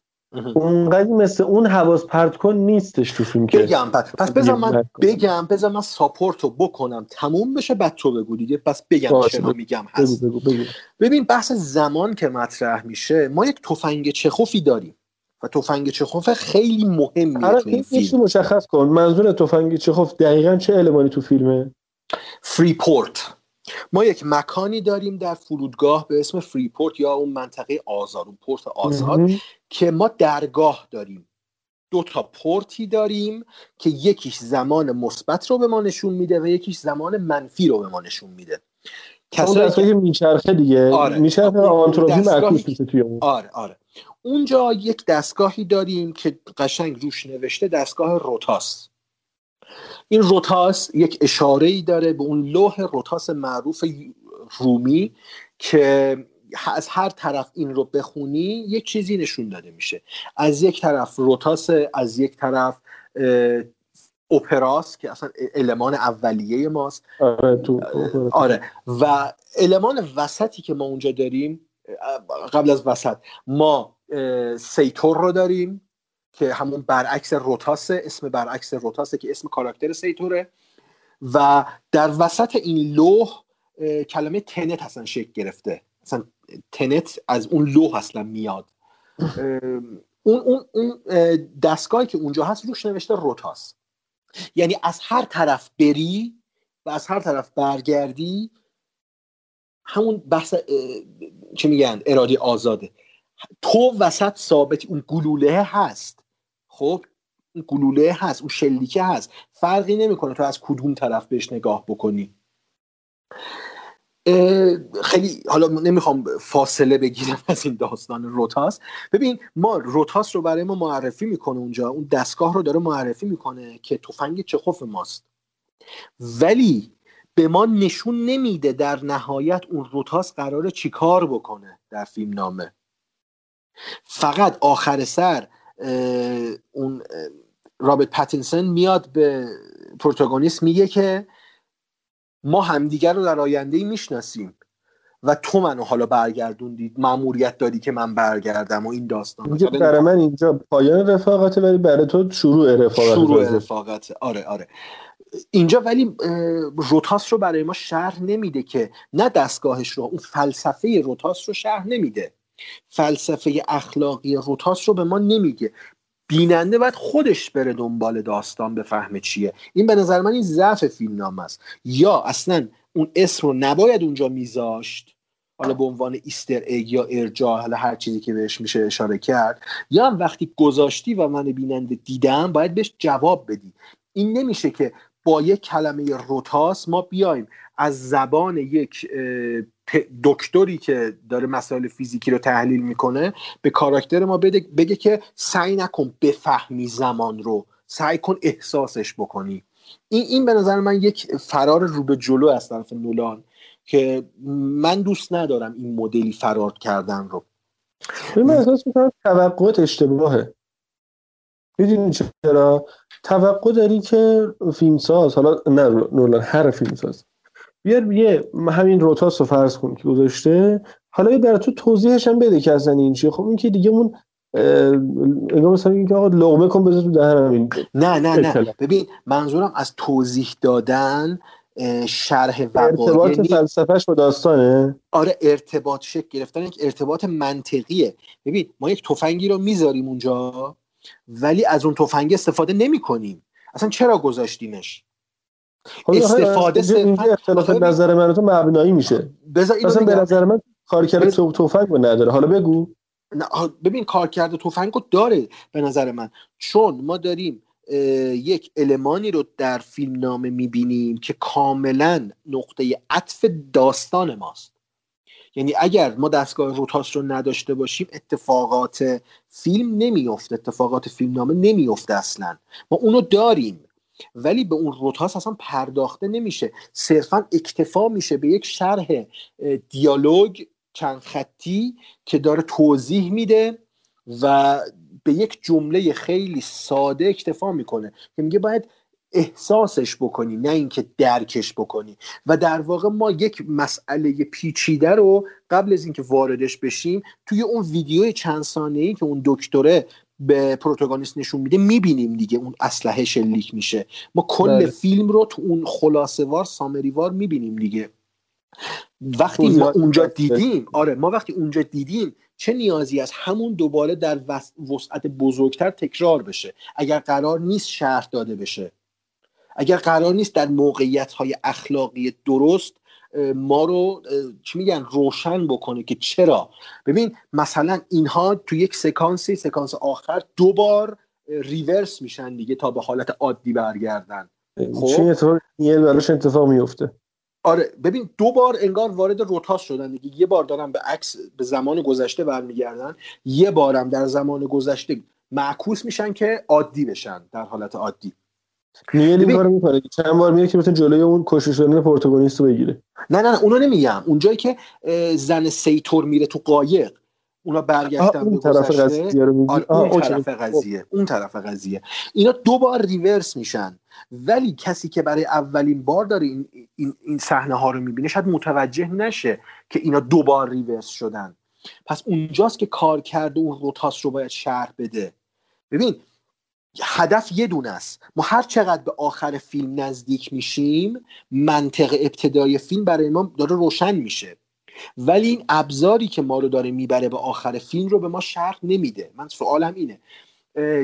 Speaker 1: اونقدر مثل اون حواس پرت کن نیستش تو فیلم
Speaker 2: بگم پس, پس بذار من بگم بذار من support رو بکنم. تموم بشه بعد تو بگو دیگه. پس بگم چرا میگم هست.
Speaker 1: بگو بگو.
Speaker 2: ببین بحث زمان که مطرح میشه ما یک تفنگ چخوفی داریم و تفنگ چخوف خیلی مهمیه
Speaker 1: آره تو این فیلم. مشخص کن. منظور تفنگ چخوف دقیقا چه المانی تو فیلمه؟
Speaker 2: freeport. ما یک مکانی داریم در فرودگاه به اسم freeport یا اون منطقه آزاد اون پورت آزاد که ما درگاه داریم. دو تا پورتی داریم که یکیش زمان مثبت رو به ما نشون میده و یکیش زمان منفی رو به ما نشون میده.
Speaker 1: کسایی که میچرخه دیگه. آره. میچرخه آنتروپی معکوس میشه توی اون.
Speaker 2: آره آره. اونجا یک دستگاهی داریم که قشنگ روش نوشته دستگاه روتاس. این روتاس یک اشاره ای داره به اون لوح روتاس معروف رومی که از هر طرف این رو بخونی یک چیزی نشون داده میشه. از یک طرف روتاس از یک طرف اپراس که اصلا المان اولیه ماست.
Speaker 1: آره, تو
Speaker 2: آره. و المان وسطی که ما اونجا داریم قبل از وسط ما سیتور رو داریم. که همون برعکس روتاسه اسم برعکس روتاسه که اسم کاراکتر سیتوره. و در وسط این لوح کلمه تنت اصلا شکل گرفته. اصلا تنت از اون لوح اصلا میاد. اون, اون, اون دستگاهی که اونجا هست روش نوشته روتاس. یعنی از هر طرف بری و از هر طرف برگردی همون بحث چه میگن؟ ارادی آزاده. تو وسط ثابت اون گلوله هست. خب گلوله هست اون شلیکه هست. فرقی نمی‌کنه تو از کدوم طرف بهش نگاه بکنی. خیلی حالا نمی‌خوام فاصله بگیرم از این داستان روتاس. ببین ما روتاس رو برای ما معرفی می‌کنه اونجا. اون دستگاه رو داره معرفی می‌کنه که تفنگ چخوف ماست. ولی به ما نشون نمیده در نهایت اون روتاس قراره چیکار بکنه در فیلم نامه. فقط آخر سر اون رابرت پتینسن میاد به پروتاگونیست میگه که ما همدیگر رو در آینده ای می‌شناسیم و تو منو حالا برگردوندید ماموریت دادی که من برگردم و این داستان
Speaker 1: اینجا برای من اینجا پایان رفاقته ولی برای تو شروع رفاقت
Speaker 2: شروع رفاقته. آره آره. اینجا ولی روتاس رو برای ما شرح نمیده که نه دستگاهش رو اون فلسفه روتاس رو شرح نمیده. فلسفه اخلاقی روتاس رو به ما نمیگه. بیننده باید خودش بره دنبال داستان بفهمه چیه. این به نظر من این ضعف فیلمنامه است. یا اصلا اون اسم رو نباید اونجا میذاشت. حالا به عنوان ایستر اگ یا ارجاع حالا هر چیزی که بهش میشه اشاره کرد. یا هم وقتی گذاشتی و من بیننده دیدم باید بهش جواب بدی. این نمیشه که با یک کلمه روتاس ما بیایم از زبان یک دکتری که داره مسائل فیزیکی رو تحلیل می‌کنه به کاراکتر ما بده بگه که سعی نکن بفهمی زمان رو. سعی کن احساسش بکنی. این این به نظر من یک فرار رو به جلو از طرف نولان که من دوست ندارم این مدلی فرار کردن رو.
Speaker 1: من احساس می‌کنم توقعات اشتباهه. می‌دونی چرا؟ توقع داری که فیلمساز حالا نه نولان هر فیلمساز. بیار یه همین روتاس رو فرض کن که گذاشته. حالا برای تو توضیحش هم بده که اصلا این چیه. خب این که دیگه اون انگار مثلا اینکه آقا لغمه کن بذار تو دهنم این
Speaker 2: نه نه نه. ببین منظورم از توضیح دادن شرح
Speaker 1: ارتباط یعنی فلسفهش با داستانه.
Speaker 2: آره ارتباط شکل گرفتن یک ارتباط منطقیه. ببین ما یک تفنگی رو می‌ذاریم اونجا ولی از اون تفنگ استفاده نمی کنیم اصلا چرا گذاشتیمش؟
Speaker 1: استفاده اختلاف نظر من تو مبنایی میشه. مثلا به نظر من کارکرد تفنگ نداره. حالا بگو.
Speaker 2: ببین کارکرد تفنگ داره به نظر من. چون ما داریم یک المانی رو در فیلم نامه می‌بینیم که کاملا نقطه عطف داستان ماست. یعنی اگر ما دستگاه روتاس رو نداشته باشیم اتفاقات فیلم نمیفته اتفاقات فیلم نامه نمیفته اصلا. ما اونو داریم. ولی به اون روتاس اصلا پرداخته نمیشه. صرفا اکتفا میشه به یک شرح دیالوگ چند خطی که داره توضیح میده و به یک جمله خیلی ساده اکتفا می‌کنه که میگه باید احساسش بکنی نه اینکه درکش بکنی. و در واقع ما یک مسئله پیچیده رو قبل از اینکه واردش بشیم توی اون ویدیو چند ثانیه‌ای که اون دکتره به پروتاگونیست نشون میده می‌بینیم دیگه اون اسلحه شلیک میشه. ما کل بله. فیلم رو تو اون خلاصه وار سامری وار می‌بینیم دیگه. وقتی ما اونجا دیدیم آره ما وقتی اونجا دیدیم چه نیازی از همون دوباره در وسعت بزرگتر تکرار بشه؟ اگر قرار نیست شرح داده بشه. اگر قرار نیست در موقعیت های اخلاقی درست ما رو چی میگن روشن بکنه که چرا؟ ببین مثلا اینها تو یک سکانسی سکانس آخر دو بار ریورس میشن دیگه تا به حالت عادی برگردن.
Speaker 1: خب؟ چه اتفاق براش اتفاق میفته
Speaker 2: آره ببین دو بار انگار وارد روتاس شدن دیگه. یه بار دارن به عکس به زمان گذشته برمیگردن. یه بارم در زمان گذشته معکوس میشن که عادی بشن در حالت عادی.
Speaker 1: نیل این کارو می‌کنه. چند بار میره که مثلا جلوی اون کشته شدن پروتاگونیست رو بگیره.
Speaker 2: نه نه نه اونو نمیگم اونجایی که زن سیتور میره تو قایق اونا برگشتن
Speaker 1: اون طرف قضیه رو
Speaker 2: آره اون طرف قضیه اون طرف قضیه. اینا دو بار reverse میشن. ولی کسی که برای اولین بار داره این این, این صحنه ها رو می‌بینه شاید متوجه نشه که اینا دو بار reverse شدن. پس اونجاست که کار کرده اون روتاس رو باید شرح بده. ببین هدف یه دونه است. ما هر چقدر به آخر فیلم نزدیک میشیم منطق ابتدای فیلم برای ما داره روشن میشه. ولی این ابزاری که ما رو داره می‌بره به آخر فیلم رو به ما شرح نمیده. من سوالم اینه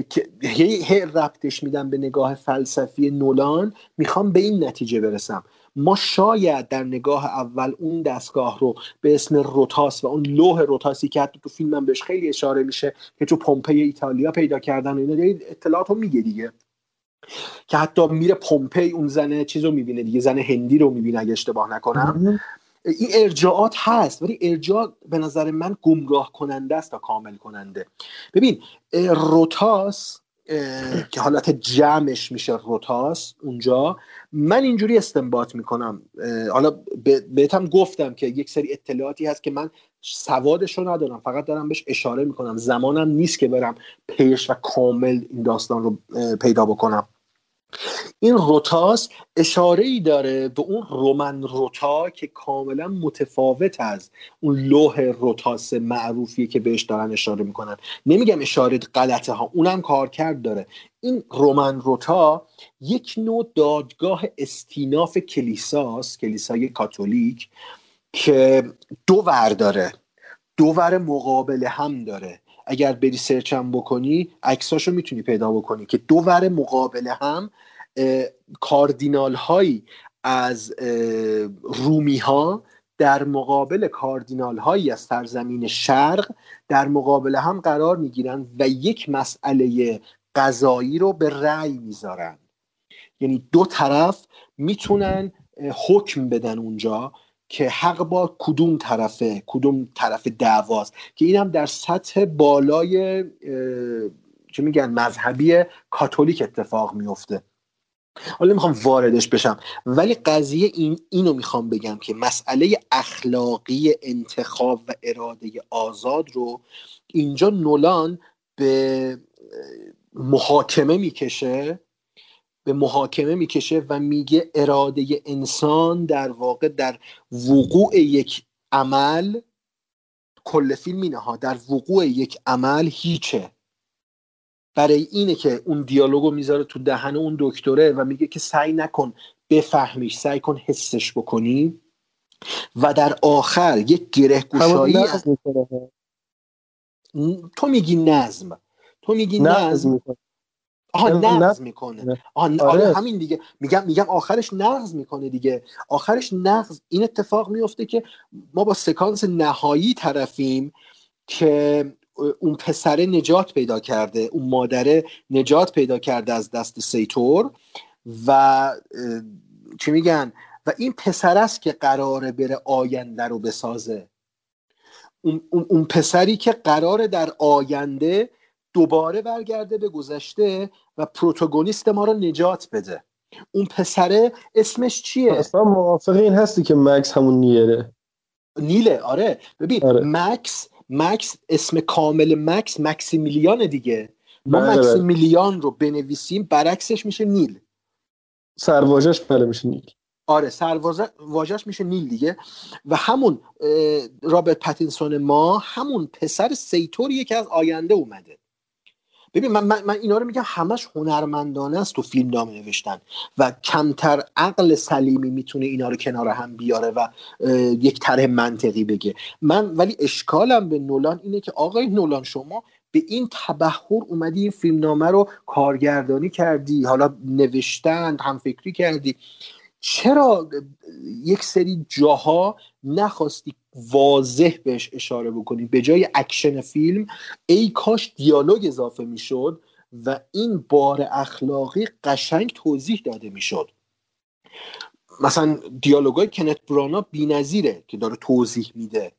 Speaker 2: که هی ربطش میدم به نگاه فلسفی نولان می‌خوام به این نتیجه برسم. ما شاید در نگاه اول اون دستگاه رو به اسم روتاس و اون لوح روتاسی که حتی تو فیلم بهش خیلی اشاره میشه که تو پومپی ایتالیا پیدا کردن و اینا اطلاعات رو میگه دیگه. که حتی میره پومپی اون زنه چیز رو می‌بینه دیگه زن هندی رو می‌بینه اگه اشتباه نکنم. این ارجاعات هست ولی ارجاع به نظر من گمراه کننده است تا کامل کننده. ببین روتاس که حالت جمعش میشه روتاس اونجا. من اینجوری استنباط می‌کنم. حالا بهتم گفتم که یک سری اطلاعاتی هست که من سوادش رو ندارم. فقط دارم بهش اشاره می‌کنم. زمانم نیست که برم پیش و کامل این داستان رو پیدا بکنم. این روتاس اشاره ای داره به اون رومن روتا که کاملا متفاوت از اون لوح روتاس معروفی که بهش دارن اشاره می‌کنن. نمیگم اشاره غلطه ها اونم کارکرد داره. این رومن روتا یک نوع دادگاه استیناف کلیساست کلیسای کاتولیک که دو ور داره. دو ور مقابل هم داره. اگر بری سرچم بکنی عکساشو می‌تونی پیدا بکنی که دو ور مقابل هم کاردینال هایی از رومی ها در مقابل کاردینال هایی از سرزمین شرق در مقابل هم قرار می‌گیرن و یک مسئله قضایی رو به رأی می‌ذارن. یعنی دو طرف می‌تونن حکم بدن اونجا که حق با کدوم طرفه کدوم طرف دعواست که این هم در سطح بالای چه میگن مذهبی کاتولیک اتفاق میفته حالا می‌خوام واردش بشم ولی قضیه این اینو می‌خوام بگم که مسئله اخلاقی انتخاب و اراده آزاد رو اینجا نولان به محاکمه می‌کشه به محاکمه می‌کشه و میگه اراده انسان در واقع در وقوع یک عمل کل فیلم اینه ها در وقوع یک عمل هیچه. برای اینه که اون دیالوگو می‌ذاره تو دهن اون دکتره و میگه که سعی نکن بفهمیش سعی کن حسش بکنی. و در آخر یک گره گشایی تو میگی نظم. تو میگی نظم, آها نقض می‌کنه. آها آره. همین دیگه. میگم میگم آخرش نقض می‌کنه دیگه. آخرش نقض این اتفاق میفته که ما با سکانس نهایی طرفیم که اون پسره نجات پیدا کرده اون مادره نجات پیدا کرده از دست سیتور و چی میگن؟ و این پسر است که قراره بره آینده رو بسازه. اون, اون پسری که قراره در آینده دوباره برگرده به گذشته و پروتاگونیست ما رو نجات بده. اون پسره اسمش چیه؟
Speaker 1: اصلا موافق این هستی که مکس همون نیره
Speaker 2: نیله آره. ببین آره. مکس مکس اسم کامل مکس مکسیمیلیان دیگه. ما بله، بله. مکسیمیلیان رو بنویسیم برعکسش میشه نیل.
Speaker 1: سرواجش بله میشه نیل.
Speaker 2: آره سرواجش میشه نیل دیگه. و همون رابرت پتینسون ما همون پسر سیتوریه که از آینده اومده. ببین من, من, من اینا رو میگم همش هنرمندانه است تو فیلم نام نوشتن و کمتر عقل سلیمی می‌تونه اینا رو کنار هم بیاره و یک طرح منطقی بگه. من ولی اشکالم به نولان اینه که آقای نولان شما به این تبهر اومدی این فیلم نامه رو کارگردانی کردی حالا نوشتن هم فکری کردی. چرا یک سری جاها نخواستی واضح بهش اشاره بکنی؟ به جای اکشن فیلم ای کاش دیالوگ اضافه می‌شد و این بار اخلاقی قشنگ توضیح داده می‌شد. مثلا دیالوگای کنت برانا بی‌نظیره که داره توضیح میده.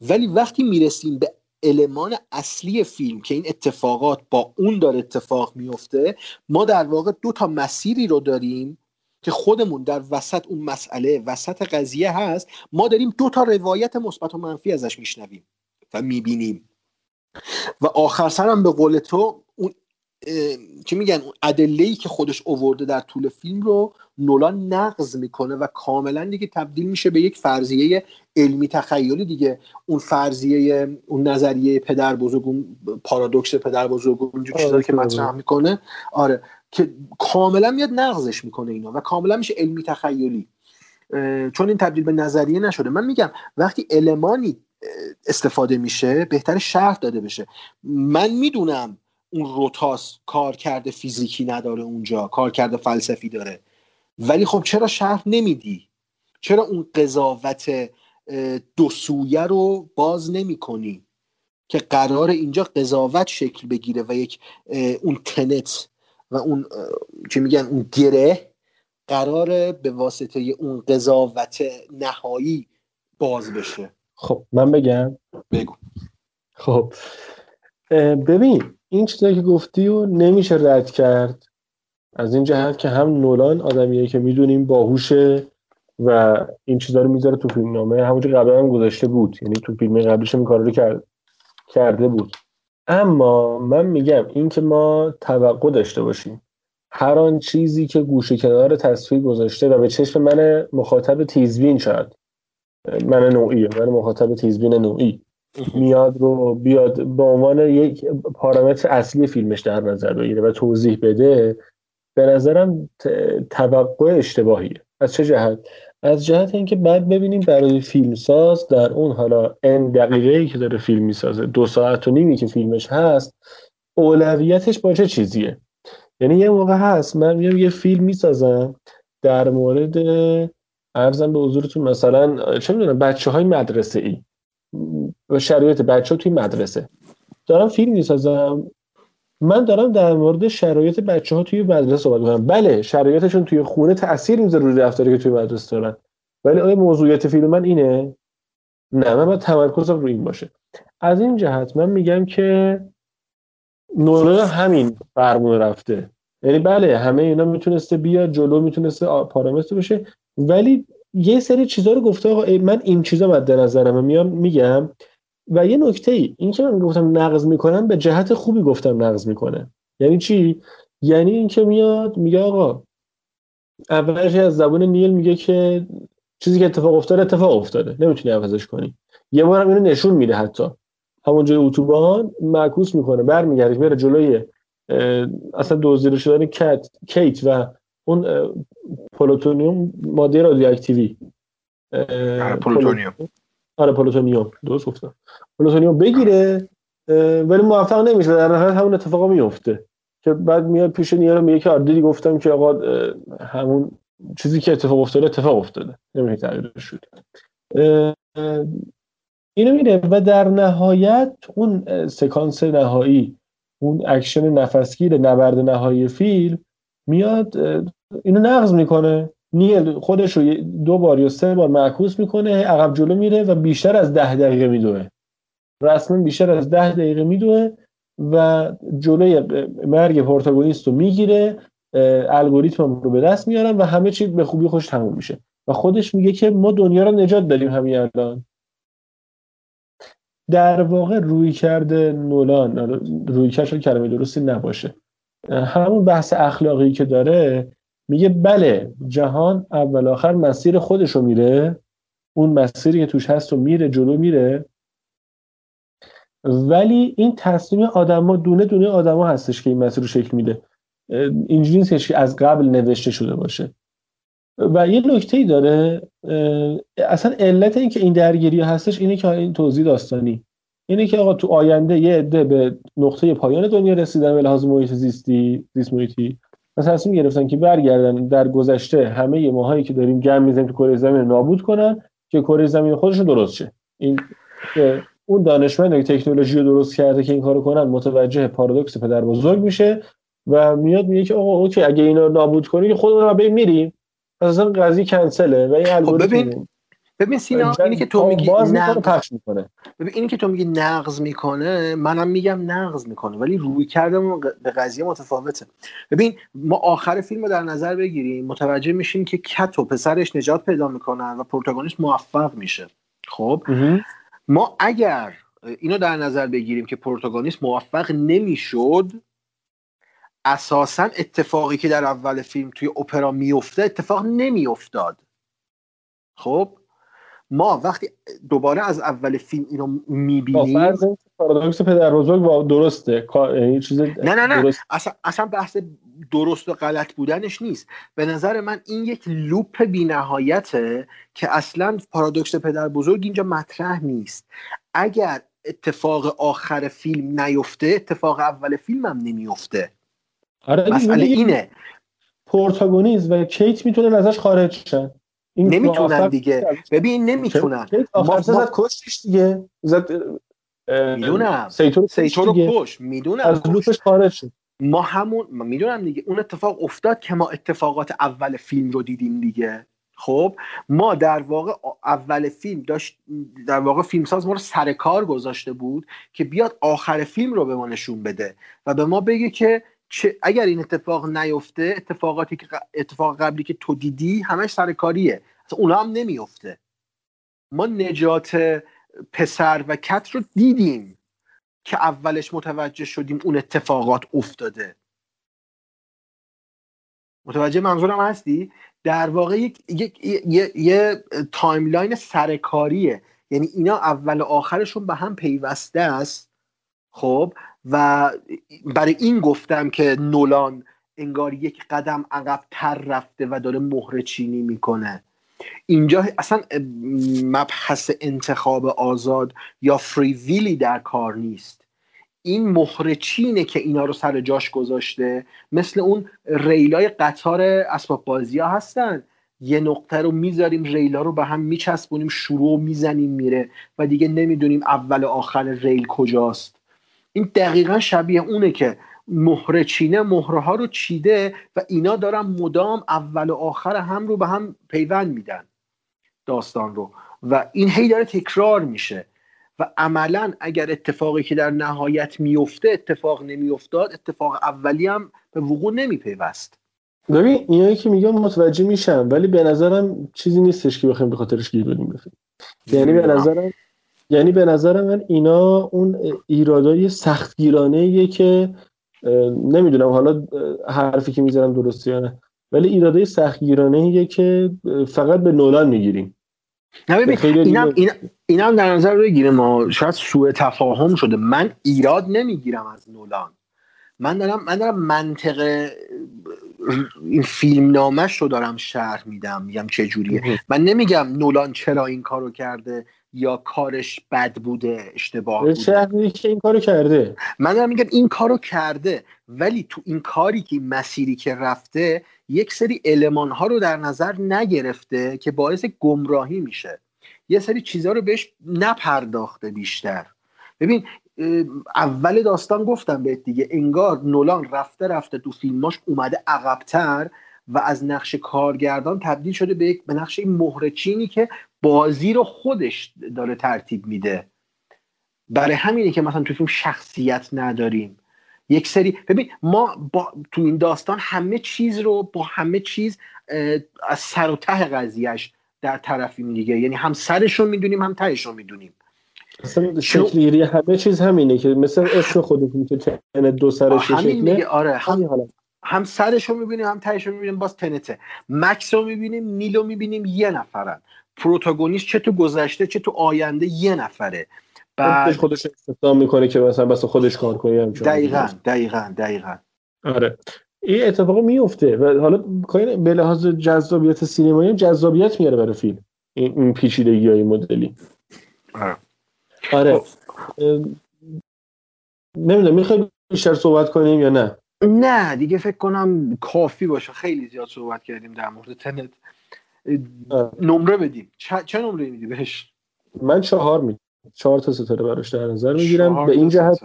Speaker 2: ولی وقتی می‌رسیم به المان اصلی فیلم که این اتفاقات با اون داره اتفاق میفته ما در واقع دو تا مسیری رو داریم که خودمون در وسط اون مسئله وسط قضیه هست ما داریم دو تا روایت مثبت و منفی ازش میشنویم و می‌بینیم. و آخر سرم به قول تو اون چی میگن اون ادله که خودش اوورده در طول فیلم رو نولان نقض می‌کنه و کاملا دیگه تبدیل میشه به یک فرضیه علمی تخیلی دیگه. اون فرضیه اون نظریه پدر بزرگ اون پارادوکس پدر بزرگ اون چیزایی آره، که مطرح می‌کنه. آره. که کاملا میاد نقضش می‌کنه اینا و کاملا میشه علمی تخیلی. چون این تبدیل به نظریه نشده. من میگم وقتی المانی استفاده میشه بهتر شرح داده بشه. من می‌دونم اون روتاس کار کرده فیزیکی نداره اونجا کار کرده فلسفی داره. ولی خب چرا شرح نمیدی؟ چرا اون قضاوت دو سویه رو باز نمی کنی که قرار اینجا قضاوت شکل بگیره و یک اون تنت و اون چی میگن اون گره قرار به واسطه اون قضاوت نهایی باز بشه.
Speaker 1: خب من بگم.
Speaker 2: بگو.
Speaker 1: خب ببین این چیزایی که گفتی و نمیشه رد کرد از این جهت که هم نولان آدمیه که می‌دونیم باهوشه و این چیزا رو می‌ذاره تو فیلم نامه همونجور قبلا هم گذاشته بود. یعنی تو فیلم قبلش این کار رو کرد کرده بود. اما من میگم این که ما توقع داشته باشیم هر آن چیزی که گوشه کنار تصویر گذاشته و به چشم من مخاطب تیزبین شد من نوعی من مخاطب تیزبین نوعی میاد رو بیاد به عنوان یک پارامتر اصلی فیلمش در نظر بگیره و توضیح بده به نظرم توقع اشتباهیه. از چه جهت؟ از جهت اینکه بعد ببینیم برای فیلمساز در اون حالا ان دقیقه ای که داره فیلم می‌سازه دو ساعت و نیمی که فیلمش هست اولویتش با چه چیزیه؟ یعنی یه موقع هست من میام یه فیلم می‌سازم در مورد ارزم به حضورتون مثلا چه می‌دونم بچه های مدرسه ای و شرایط بچه ها توی مدرسه. دارم فیلم می‌سازم من دارم در مورد شرایط بچه ها توی مدرسه صحبت می‌کنم. بله شرایطشون توی خونه تاثیر می‌ذاره روی رفتاری که توی مدرسه دارن. ولی آیا موضوعیت فیلم من اینه؟ نه من باید تمرکزم روی این باشه. از این جهت من میگم که نولان همین فرمون رفته. یعنی بله همه اینا می‌تونسته بیاد جلو می‌تونسته پارامتر بشه. ولی یه سری چیزها رو گفته آقا من این چیزا مد نظرم میام میگم و یه نکته ای این که من گفتم نقض می‌کنم به جهت خوبی گفتم نقض می‌کنه. یعنی چی؟ یعنی اینکه میاد میگه آقا اولش از زبون نیل میگه که چیزی که اتفاق افتاده اتفاق افتاده. نمی‌تونی عوضش کنی. یه بار هم اینو نشون میده حتی. همون جای اتوبان معکوس می‌کنه. برمیگرده بره جلوی اصلا دزدیده شدن کت کیت و اون پلوتونیوم ماده رادیواکتیوی.
Speaker 2: پلوتونیوم.
Speaker 1: آره پلوتونیوم. درست گفتم. پلوتونیوم بگیره ولی موفق نمیشه. در نهایت همون اتفاق میفته که بعد میاد پیش نیل و میگه که آره دیدی گفتم که آقا همون چیزی که اتفاق افتاده اتفاق افتاده. نمیشه تغییرش داد. اینو میره و در نهایت اون سکانس نهایی اون اکشن نفسگیر نبرد نهایی فیلم میاد اینو نقض می‌کنه. نیل خودش رو دو بار یا سه بار معکوس می‌کنه عقب جلو میره و بیشتر از ده دقیقه میدوه. رسما بیشتر از ده دقیقه میدوه و جلوی مرگ پروتاگونیست رو می‌گیره الگوریتم رو به دست میارن و همه چی به خوبی خوش تموم میشه. و خودش میگه که ما دنیا رو نجات دادیم همین الان. در واقع روی کرده نولان روی کرد کلمه درستی نباشه. همون بحث اخلاقی که داره میگه بله جهان اول آخر مسیر خودش رو میره. اون مسیری که توش هست رو میره جلو میره. ولی این تصمیم آدما دونه دونه آدما هستش که این مسیر رو شکل میده. اینجوری نیست که از قبل نوشته شده باشه. و یه نکته ای داره اصلا علت این که این درگیری هستش اینه که این توضیح داستانی. اینه که آقا تو آینده یه عده به نقطه پایان دنیا رسیدن به لحاظ محیط زیستی زیست محیطی. مثلا تصمیم گرفتن که برگردن در گذشته همه ماهایی که داریم جمع می‌زنیم تو کره زمین نابود کنن که کره زمین خودش درست شه. این که اون دانشمند که تکنولوژی رو درست کرده که این کارو کنن متوجه پارادوکس پدر بزرگ میشه و میاد میگه که آقا اوکی اگه اینا نابود کنی که خودمون رو میریم. اصلا قضیه کنسله و این
Speaker 2: خب ببین ببین سینا اینی که تو میگی
Speaker 1: پخش می‌کنه.
Speaker 2: ببین اینی که تو میگی نقض می‌کنه منم میگم نقض می‌کنه ولی روی کردم به قضیه متفاوته. ببین ما آخر فیلم رو در نظر بگیریم متوجه میشیم که کت و پسرش نجات پیدا می‌کنن و پروتاگونیست موفق میشه. خب؟ ما اگر اینو در نظر بگیریم که پروتاگونیست موفق نمی‌شد اساسا اتفاقی که در اول فیلم توی اپرا میفته اتفاق نمیافتاد. خب؟ ما وقتی دوباره از اول فیلم اینو می‌بینیم
Speaker 1: پارادوکس پدر بزرگ درسته. یعنی چیز
Speaker 2: نه نه نه. اصلا, اصلا بحث درست و غلط بودنش نیست. به نظر من این یک لوپ بینهایته که اصلا پارادوکس پدر بزرگ اینجا مطرح نیست. اگر اتفاق آخر فیلم نیفته اتفاق اول فیلم هم نمیفته.
Speaker 1: آره
Speaker 2: مسئله اینه.
Speaker 1: پروتاگونیست و کیت می‌تونه ازش خارج شن.
Speaker 2: نمی‌تونن دیگه. ببین نمی‌تونن.
Speaker 1: ما زد کشتش دیگه. زد
Speaker 2: می‌دونم.
Speaker 1: سیتور
Speaker 2: رو کشت می‌دونم.
Speaker 1: از loop ش خارج شد.
Speaker 2: ما همون می‌دونم دیگه. اون اتفاق افتاد که ما اتفاقات اول فیلم رو دیدیم دیگه. خب؟ ما در واقع اول فیلم داشت در واقع فیلمساز ما رو سر کار گذاشته بود که بیاد آخر فیلم رو به ما نشون بده و به ما بگه که چه اگر این اتفاق نیفته اتفاقاتی که اتفاق قبلی که تو دیدی همش سرکاریه اصلا اونا هم نمیفته. ما نجات پسر و کت رو دیدیم که اولش متوجه شدیم اون اتفاقات افتاده. متوجه منظورم هستی؟ در واقع یک, یک، یه, timeline سرکاریه یعنی اینا اول و آخرشون به هم پیوسته است. خب و برای این گفتم که نولان انگار یک قدم عقب تر رفته و داره مهره چینی می‌کنه. اینجا اصلا مبحث انتخاب آزاد یا فریویلی در کار نیست. این مهر چینه که اینا رو سر جاش گذاشته. مثل اون ریلای قطار اسباب بازی ها هستن. یه نقطه رو می‌ذاریم ریلا رو به هم میچسبونیم شروع می‌زنیم میره. و دیگه نمی‌دونیم اول و آخر ریل کجاست. این دقیقا شبیه اونه که مهره چینه مهره ها رو چیده و اینا دارن مدام اول و آخر هم رو به هم پیوند میدن داستان رو. و این هی داره تکرار میشه. و عملا اگر اتفاقی که در نهایت میفته اتفاق نمیافتاد اتفاق اولی هم به وقوع نمیپیوست.
Speaker 1: ببین اینایی که میگم متوجه میشم ولی به نظرم چیزی نیستش که بخوایم به خاطرش گیر بدیم یعنی به نظرم یعنی به نظر من اینا اون ایرادای سختگیرانه که نمی‌دونم حالا حرفی که می‌ذارم درسته یا نه ولی ایرادای سختگیرانه که فقط به نولان می‌گیریم.
Speaker 2: نه ببین اینم, اینم در نظر بگیریم ما شاید سوء تفاهم شده. من ایراد نمی‌گیرم از نولان. من دارم من دارم منطق این فیلم نامش رو دارم شرح میدم میگم چه جوریه. من نمیگم نولان چرا این کارو کرده. یا کارش بد بوده اشتباه
Speaker 1: بوده؟ که این کارو کرده؟
Speaker 2: من دارم میگم این کارو کرده ولی تو این کاری که مسیری که رفته یک سری علمان ها رو در نظر نگرفته که باعث گمراهی میشه. یه سری چیزها رو بهش نپرداخته بیشتر. ببین اول داستان گفتم بهت دیگه. انگار نولان رفته رفته تو فیلماش اومده عقبتر و از نقش کارگردان تبدیل شده به به نقش این مهره چینی که بازی رو خودش داره ترتیب میده. برای همینه که مثلا تو فیلم شخصیت نداریم. یک سری ببین ما با تو این داستان همه چیز رو با همه چیز از سر و ته قضیهش در طرفیم دیگه. یعنی هم سرش رو می‌دونیم هم تهش رو می‌دونیم.
Speaker 1: اصلا شکلی همه چیز همینه که مثل اسم خودتون که تن دو سرش
Speaker 2: شکله. آره هم, هم سرش رو می‌بینیم هم تهش رو می‌بینیم باز تنته. مکس رو می‌بینیم نیل رو می‌بینیم یه نفرن. پروتاگونیست چه تو گذشته چه تو آینده یه نفره.
Speaker 1: بعد خودش استخدام می‌کنه که مثلا بس خودش کار کنه
Speaker 2: دقیقا دقیقا دقیقا.
Speaker 1: آره. این اتفاق میفته و حالا به لحاظ جذابیت سینمایی جذابیت میاره برای فیلم. این پیچیدگی های مدلی.
Speaker 2: آره.
Speaker 1: آره. خب. نمی‌دونم می‌خوای بیشتر صحبت کنیم یا نه؟
Speaker 2: نه دیگه فکر کنم کافی باشه. خیلی زیاد صحبت کردیم در مورد تنت. نمره بدیم. چه نمره میدی بهش؟
Speaker 1: من چهار میدم چهار تا ستاره براش در نظر می‌گیرم. به این جهت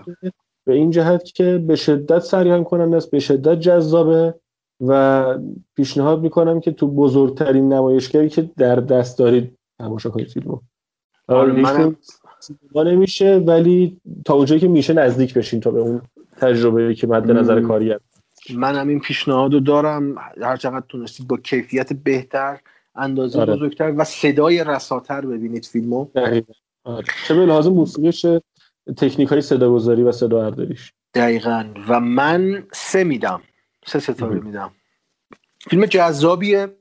Speaker 1: به این جهت که به شدت سریع کننده است به شدت جذابه و پیشنهاد می‌کنم که تو بزرگترین نمایشگری که در دست دارید تماشا کنید فیلمو. آره نمیشه ولی تا اونجایی که میشه نزدیک بشین تا به اون تجربه که مد نظر کاری
Speaker 2: من هم این پیشنهاد رو دارم. هر چقدر تونستید با کیفیت بهتر اندازه آره. بزرگتر و صدای رساتر ببینید فیلمو.
Speaker 1: آره. چه به لحاظ موسیقیش تکنیک های صدا گذاری و صدا ارداریش
Speaker 2: دقیقا. و من سه میدم. سه ستاره میدم. فیلم جذابیه.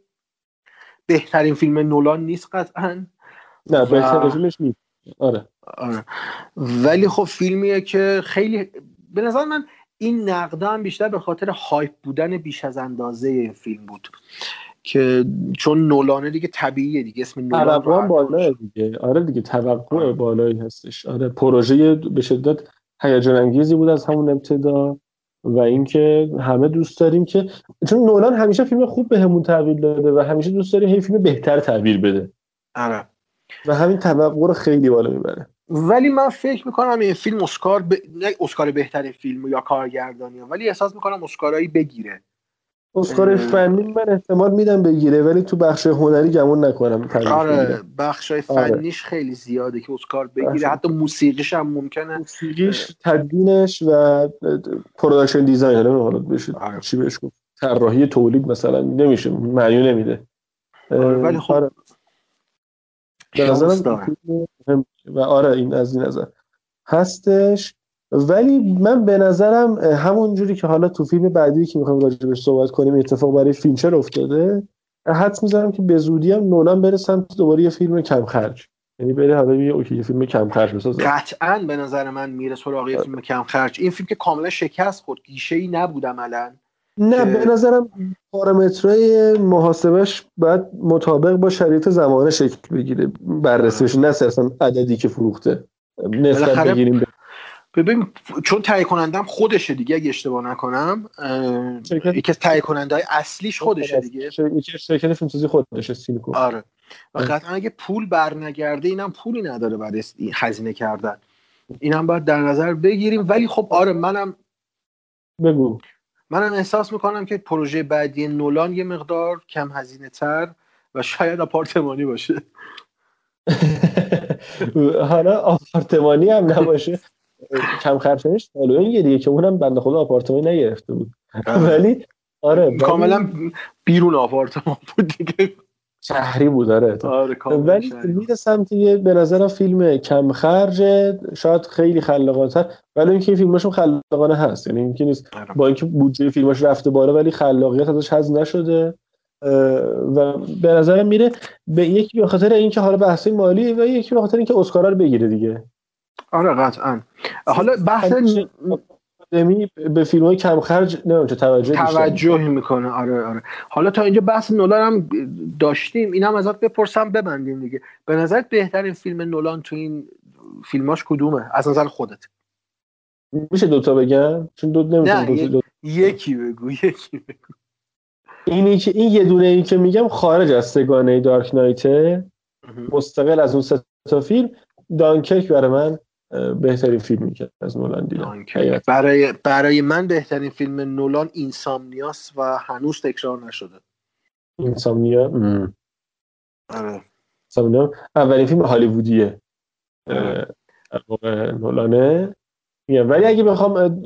Speaker 2: بهترین فیلم نولان نیست قطعا.
Speaker 1: نه بهترین فیلمش نیست. آره.
Speaker 2: آره. ولی خب فیلمیه که خیلی به نظر من این نقده هم بیشتر به خاطر هایپ بودن بیش از اندازه این فیلم بود. که چون نولانه دیگه طبیعیه دیگه اسم
Speaker 1: نولان بالاه دیگه. آره دیگه توقع. بالایی هستش. آره پروژه به شدت هیجان انگیزی بود از همون ابتدا و اینکه همه دوست داریم که چون نولان همیشه فیلم خوب بهمون به تحویل داده و همیشه دوست داریم هی فیلم بهتر تحویل بده.
Speaker 2: آره.
Speaker 1: و همین توقع رو خیلی بالا می‌بره.
Speaker 2: ولی من فکر می‌کنم این فیلم اسکار ب... نه اسکار بهترین فیلم یا کارگردانی ولی احساس می‌کنم اسکارایی بگیره.
Speaker 1: اسکار فنی من احتمال میدم بگیره ولی تو بخش هنری گمون نکنم
Speaker 2: آره بخش های آره. فنیش آره. خیلی زیاده که اسکار بگیره. حتی موسیقیش هم ممکنه.
Speaker 1: موسیقیش تدوینش و production design حالا بشه آره. چی بهش گفت. طراحی تولید مثلا نمیشه معنی نمیده.
Speaker 2: آره ولی خب آره.
Speaker 1: و آره این از این نظر. هستش. ولی من به نظرم همون جوری که حالا تو فیلم بعدی که می‌خوام راجبش صحبت کنیم اتفاق برای فینچر افتاده حدس می‌زنم که به زودی هم نولان بره سمت دوباره یه فیلم کم خرج. یعنی بره حالا یه اوکی یه فیلم کم خرج بسازه.
Speaker 2: قطعا به نظر من میره سراغ یه فیلم کم خرج. این فیلم که کاملا شکست خورد گیشه ای نبود عملا.
Speaker 1: نه به نظرم پارامترهای محاسبش باید مطابق با شرایط زمانه شکل بگیره بررسی بشه نه صرفا عددی که فروخته. نسبت بگیریم.
Speaker 2: ببین چون تهیه کنندم خودشه دیگه اگه اشتباه نکنم یکی از تهیه کننده های اصلیش خودشه دیگه.
Speaker 1: شرکت فیلمسازی خودشه سیلیکون.
Speaker 2: آره. و قطعا اگه پول برنگرده اینم پولی نداره برای هزینه کردن. اینم باید در نظر بگیریم. ولی خب آره منم
Speaker 1: بگو.
Speaker 2: منم احساس می‌کنم که پروژه بعدی نولان یه مقدار کم هزینه تر و شاید آپارتمانی باشه.
Speaker 1: حالا آپارتمانی هم نباشه. کم خرچانش یه دیگه که اونم بنده خدا آپارتمانی نگرفته بود. آره. ولی آره
Speaker 2: کاملا بیرون آپارتمان بود دیگه.
Speaker 1: شهری بود آره, آره، ولی میره سمت یه به نظر فیلم کم خرج شاید خیلی خلاقانه ولی اینکه این فیلماشون خلاقانه هست یعنی اینکه نیست آره. با اینکه بودجه فیلماش رفته بالا ولی خلاقیت ازش حذف نشده. و به نظرم میره به یکی به خاطر اینکه حالا بحث مالی و یکی به خاطر اینکه اسکارا رو بگیره دیگه.
Speaker 2: آره قطعا. حالا بحث
Speaker 1: آکادمی به فیلم های کم خرج نه توجه
Speaker 2: توجه می‌کنه. آره آره. حالا تا اینجا بحث نولان هم داشتیم اینم ازت بپرسم ببندیم دیگه. به نظرت بهترین فیلم نولان تو این فیلماش کدومه؟ از نظر خودت.
Speaker 1: میشه دوتا بگم؟ چون دو
Speaker 2: نمی‌تونم دو یکی بگو یکی بگو.
Speaker 1: اینی که این یه دونه این که میگم خارج از سگانه دارک نایته مستقل از اون سه تا فیلم. دانکرک برای من بهترین فیلمی که از نولان دیدم.
Speaker 2: برای برای من بهترین فیلم نولان اینسامنیاس و هنوز تکرار نشده.
Speaker 1: اینسامنیا؟
Speaker 2: آره.
Speaker 1: اولین فیلم هالیوودیه. نولانه. ولی اگه بخوام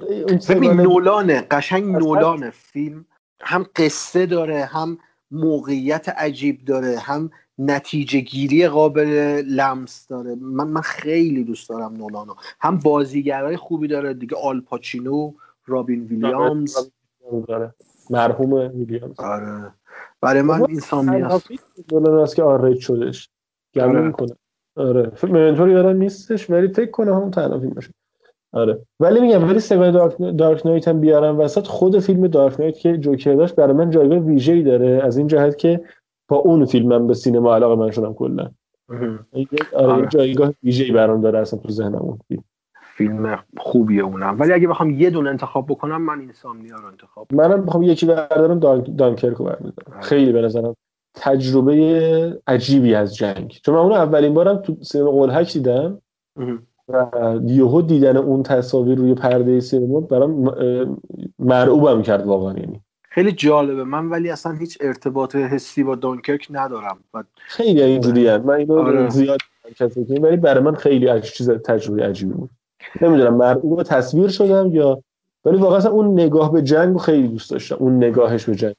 Speaker 2: ببین نولانه قشنگ نولانه. فیلم هم قصه داره هم موقعیت عجیب داره هم نتیجه گیری قابل لمس داره. من من خیلی دوست دارم نولانو. هم بازیگرای خوبی داره. دیگه آل پاچینو رابین ویلیامز.
Speaker 1: داره. مرحوم ویلیامز.
Speaker 2: آره. برای من سامیاست
Speaker 1: نولان است که آره شدش. گمون آره. می‌کنه آره. منتور یادم نیستش ولی فکر کنه همون تنها فیلم باشه آره. ولی میگم ولی سگای دارک, دارک نایت هم بیارم وسط خود فیلم دارک نایت که جوکر داشت برای من جایگاه ویژه‌ای داره. از این جهت که با اون فیلم من به سینما علاقه من شدم کلا. آره, آره. جایگاه ویژه‌ای برام داره اصلا تو ذهنم اون فیلم.
Speaker 2: فیلم خوبیه اونم. ولی اگه بخوام یه دونه انتخاب بکنم من اینسامنیا رو انتخاب
Speaker 1: منم بخوام یکی بردارم دانکرک رو برمیدارم. آره. خیلی به نظرم تجربه عجیبی از جنگ. چون من اون اولین بارم تو سینما قلهک دیدم و یهو دیدن اون تصاویر روی پرده سینما برام مرعوبم کرد واقعا یعنی.
Speaker 2: خیلی جالبه. من ولی اصلا هیچ ارتباط حسی با دانکرک ندارم. و
Speaker 1: خیلی اینجوری من اینو آره. زیاد ولی برای من خیلی چیز تجربه عجیبی بود. نمی‌دونم مرعوب تصویر شدم یا ولی واقعا اون نگاه به جنگ خیلی دوست داشتم. اون نگاهش به جنگ.